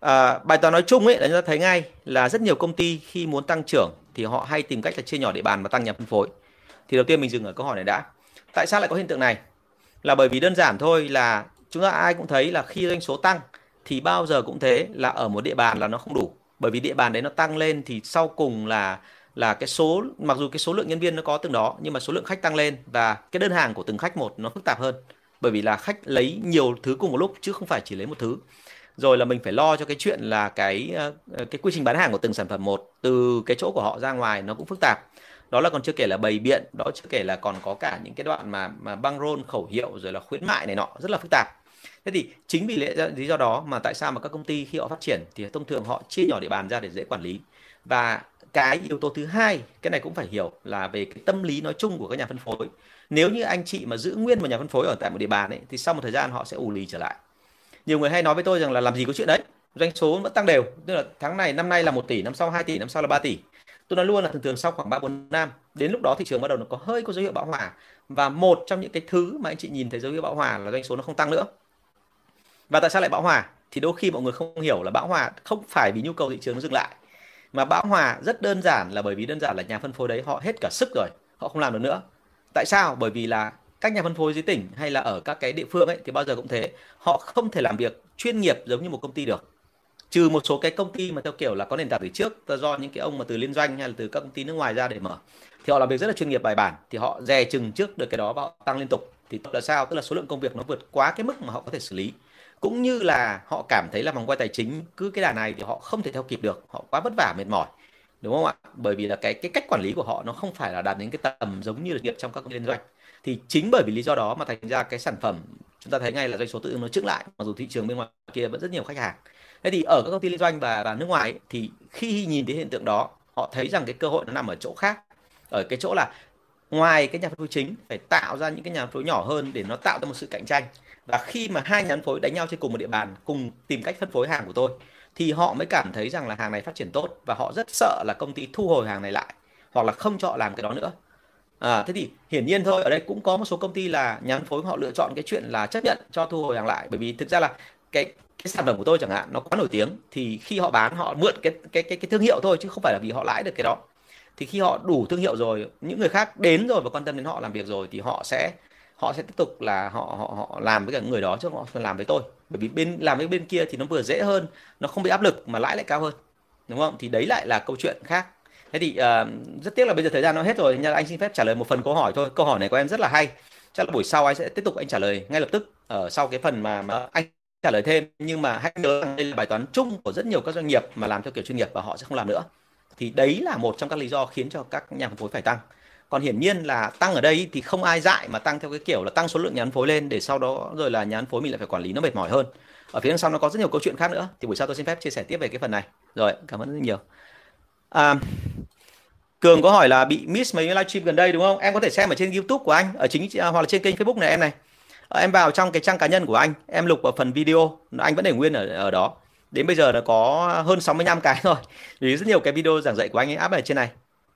Speaker 1: À, bài toán nói chung ấy là chúng ta thấy ngay là rất nhiều công ty khi muốn tăng trưởng thì họ hay tìm cách là chia nhỏ địa bàn và tăng nhà phân phối. Thì đầu tiên mình dừng ở câu hỏi này đã. Tại sao lại có hiện tượng này? Là bởi vì đơn giản thôi là chúng ta ai cũng thấy là khi doanh số tăng thì bao giờ cũng thế là ở một địa bàn là nó không đủ. Bởi vì địa bàn đấy nó tăng lên thì sau cùng là là cái số mặc dù cái số lượng nhân viên nó có từng đó nhưng mà số lượng khách tăng lên và cái đơn hàng của từng khách một nó phức tạp hơn bởi vì là khách lấy nhiều thứ cùng một lúc, chứ không phải chỉ lấy một thứ. Rồi là mình phải lo cho cái chuyện là cái ờ, cái quy trình bán hàng của từng sản phẩm một, từ cái chỗ của họ ra ngoài nó cũng phức tạp. Đó là còn chưa kể là bày biện, đó chưa kể là còn có cả những cái đoạn mà mà băng rôn, khẩu hiệu, rồi là khuyến mại này nọ, rất là phức tạp. Thế thì chính vì lẽ lý do đó mà tại sao mà các công ty khi họ phát triển thì thông thường họ chia nhỏ địa bàn ra để dễ quản lý. Và cái yếu tố thứ hai, cái này cũng phải hiểu là về cái tâm lý nói chung của các nhà phân phối nếu như anh chị mà giữ nguyên một nhà phân phối ở tại một địa bàn ấy, thì sau một thời gian họ sẽ ù lì trở lại. Nhiều người hay nói với tôi rằng là làm gì có chuyện đấy, doanh số vẫn tăng đều, tức là tháng này, năm nay là 1 tỷ, năm sau 2 tỷ, năm sau là 3 tỷ. Tôi nói luôn là thường thường sau khoảng 3 4 năm, đến lúc đó thị trường bắt đầu nó có hơi có dấu hiệu bão hòa. Và một trong những cái thứ mà anh chị nhìn thấy dấu hiệu bão hòa là doanh số nó không tăng nữa. Và tại sao lại bão hòa? Thì đôi khi mọi người không hiểu là bão hòa không phải vì nhu cầu thị trường nó dừng lại, mà bão hòa rất đơn giản là bởi vì đơn giản là nhà phân phối đấy họ hết cả sức rồi, họ không làm được nữa tại sao? Bởi vì là các nhà phân phối dưới tỉnh hay là ở các cái địa phương ấy, thì bao giờ cũng thế. Họ không thể làm việc chuyên nghiệp giống như một công ty được. Trừ một số cái công ty mà theo kiểu là có nền tảng từ trước, do những cái ông mà từ liên doanh hay là từ các công ty nước ngoài ra để mở. Thì họ làm việc rất là chuyên nghiệp, bài bản. Thì họ dè chừng trước được cái đó và họ tăng liên tục. Thì là sao? Tức là số lượng công việc nó vượt quá cái mức mà họ có thể xử lý. Cũng như là họ cảm thấy là vòng quay tài chính cứ cái đà này thì họ không thể theo kịp được. Họ quá vất vả, mệt mỏi đúng không ạ? Bởi vì là cái cái cách quản lý của họ nó không phải là đạt đến cái tầm giống như là nghiệp trong các công ty liên doanh. Thì chính bởi vì lý do đó mà thành ra cái sản phẩm chúng ta thấy ngay là doanh số tự ứng nó trứng lại mặc dù thị trường bên ngoài kia vẫn rất nhiều khách hàng. Thế thì ở các công ty liên doanh và, và nước ngoài ấy, thì khi nhìn thấy hiện tượng đó họ thấy rằng cái cơ hội nó nằm ở chỗ khác. Ở cái chỗ là ngoài cái nhà phân phối chính phải tạo ra những cái nhà phân phối nhỏ hơn để nó tạo ra một sự cạnh tranh. Và khi mà hai nhà phân phối đánh nhau trên cùng một địa bàn cùng tìm cách phân phối hàng của tôi thì họ mới cảm thấy rằng là hàng này phát triển tốt và họ rất sợ là công ty thu hồi hàng này lại hoặc là không cho họ làm cái đó nữa. À, thế thì hiển nhiên thôi ở đây cũng có một số công ty là nhà phối họ lựa chọn cái chuyện là chấp nhận cho thu hồi hàng lại. Bởi vì thực ra là cái cái sản phẩm của tôi chẳng hạn nó quá nổi tiếng thì khi họ bán họ mượn cái cái cái cái thương hiệu thôi chứ không phải là vì họ lãi được cái đó. Thì khi họ đủ thương hiệu rồi những người khác đến rồi và quan tâm đến họ làm việc rồi thì họ sẽ họ sẽ tiếp tục là họ họ họ làm với cả người đó chứ họ làm với tôi. Bởi vì bên làm với bên kia thì nó vừa dễ hơn nó không bị áp lực mà lãi lại cao hơn đúng không? Thì đấy lại là câu chuyện khác. Thế thì uh, rất tiếc là bây giờ thời gian nó hết rồi nhưng anh xin phép trả lời một phần câu hỏi thôi. Câu hỏi này của em rất là hay. Chắc là buổi sau anh sẽ tiếp tục anh trả lời ngay lập tức ở sau cái phần mà, mà anh trả lời thêm. Nhưng mà hãy nhớ rằng đây là bài toán chung của rất nhiều các doanh nghiệp mà làm theo kiểu chuyên nghiệp và họ sẽ không làm nữa. Thì đấy là một trong các lý do khiến cho các nhà phân phối phải tăng còn hiển nhiên là tăng ở đây thì không ai dại mà tăng theo cái kiểu là tăng số lượng nhà phân phối lên để sau đó rồi là nhà phân phối mình lại phải quản lý nó mệt mỏi hơn. Ở phía đằng sau nó có rất nhiều câu chuyện khác nữa. Thì buổi sau tôi xin phép chia sẻ tiếp về cái phần này. Rồi cảm ơn rất nhiều. À, cường có hỏi là bị miss mấy livestream gần đây đúng không? Em có thể xem ở trên youtube của anh ở chính à, hoặc là trên kênh facebook này em này. À, em vào trong cái trang cá nhân của anh em lục vào phần video anh vẫn để nguyên ở ở đó. Đến bây giờ là có hơn 65 cái rồi. Vì rất nhiều cái video giảng dạy của anh ấy áp ở trên này.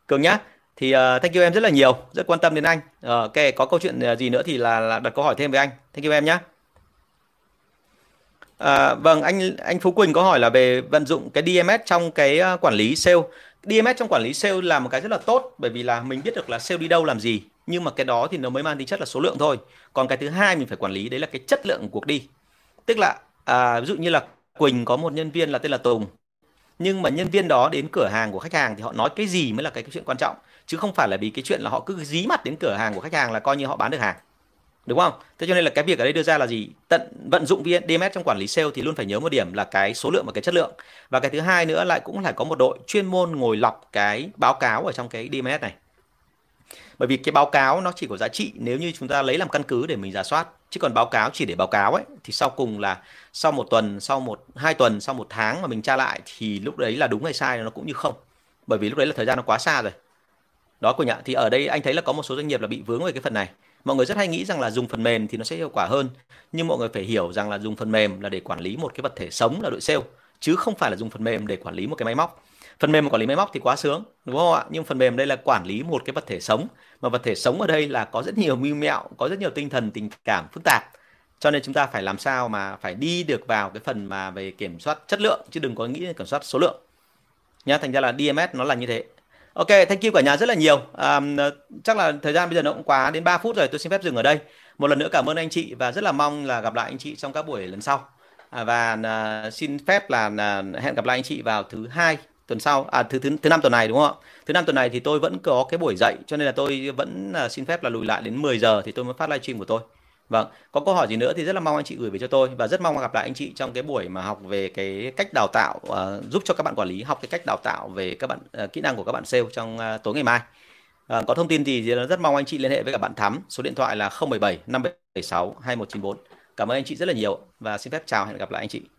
Speaker 1: Cường nhá thì uh, thank you em rất là nhiều rất quan tâm đến anh uh, ok có câu chuyện ờ, gì nữa thì là, là đặt câu hỏi thêm với anh thank you em nhé À, vâng anh anh Phú Quỳnh có hỏi là về vận dụng cái DMS trong cái quản lý sale. DMS trong quản lý sale là một cái rất là tốt bởi vì là mình biết được là sale đi đâu làm gì nhưng mà cái đó thì nó mới mang tính chất là số lượng thôi. Còn cái thứ hai mình phải quản lý đấy là cái chất lượng của cuộc đi. Tức là à, ví dụ như là Quỳnh có một nhân viên là tên là Tùng nhưng mà nhân viên đó đến cửa hàng của khách hàng thì họ nói cái gì mới là cái, cái chuyện quan trọng chứ không phải là vì cái chuyện là họ cứ dí mặt đến cửa hàng của khách hàng là coi như họ bán được hàng. Đúng không? Thế cho nên là cái việc ở đây đưa ra là gì? Tận vận dụng DMS trong quản lý sale thì luôn phải nhớ một điểm là cái số lượng và cái chất lượng. Và cái thứ hai nữa lại cũng phải có một đội chuyên môn ngồi lọc cái báo cáo ở trong cái DMS này. Bởi vì cái báo cáo nó chỉ có giá trị nếu như chúng ta lấy làm căn cứ để mình giả soát. Chứ còn báo cáo chỉ để báo cáo ấy, thì sau cùng là sau một tuần, sau một, hai tuần, sau một tháng mà mình tra lại thì lúc đấy là đúng hay sai nó cũng như không. Bởi vì lúc đấy là thời gian nó quá xa rồi đó của nhạ thì ở đây anh thấy là có một số doanh nghiệp là bị vướng về cái phần này. Mọi người rất hay nghĩ rằng là dùng phần mềm thì nó sẽ hiệu quả hơn, nhưng mọi người phải hiểu rằng là dùng phần mềm là để quản lý một cái vật thể sống là đội sale, chứ không phải là dùng phần mềm để quản lý một cái máy móc. Phần mềm mà quản lý máy móc thì quá sướng, đúng không ạ? Nhưng phần mềm đây là quản lý một cái vật thể sống, mà vật thể sống ở đây là có rất nhiều mưu mẹo, có rất nhiều tinh thần, tình cảm phức tạp. Cho nên chúng ta phải làm sao mà phải đi được vào cái phần mà về kiểm soát chất lượng, chứ đừng có nghĩ kiểm soát số lượng. Nhá, thành ra là DMS nó là như thế. Ok, thank you cả nhà rất là nhiều. À, chắc là thời gian bây giờ nó cũng quá đến 3 phút rồi, tôi xin phép dừng ở đây. Một lần nữa cảm ơn anh chị và rất là mong là gặp lại anh chị trong các buổi lần sau. À, và à, xin phép là à, hẹn gặp lại anh chị vào thứ hai tuần sau, à thứ thứ thứ năm tuần này đúng không ạ? Thứ năm tuần này thì tôi vẫn có cái buổi dạy, cho nên là tôi vẫn à, xin phép là lùi lại đến 10 giờ thì tôi mới phát livestream của tôi. Vâng, có câu hỏi gì nữa thì rất là mong anh chị gửi về cho tôi và rất mong gặp lại anh chị trong cái buổi mà học về cái cách đào tạo uh, giúp cho các bạn quản lý học cái cách đào tạo về các bạn uh, kỹ năng của các bạn sale trong uh, tối ngày mai. Uh, có thông tin thì rất mong anh chị liên hệ với cả bạn Thắm, số điện thoại là 017 576 2194. Cảm ơn anh chị rất là nhiều và xin phép chào hẹn gặp lại anh chị.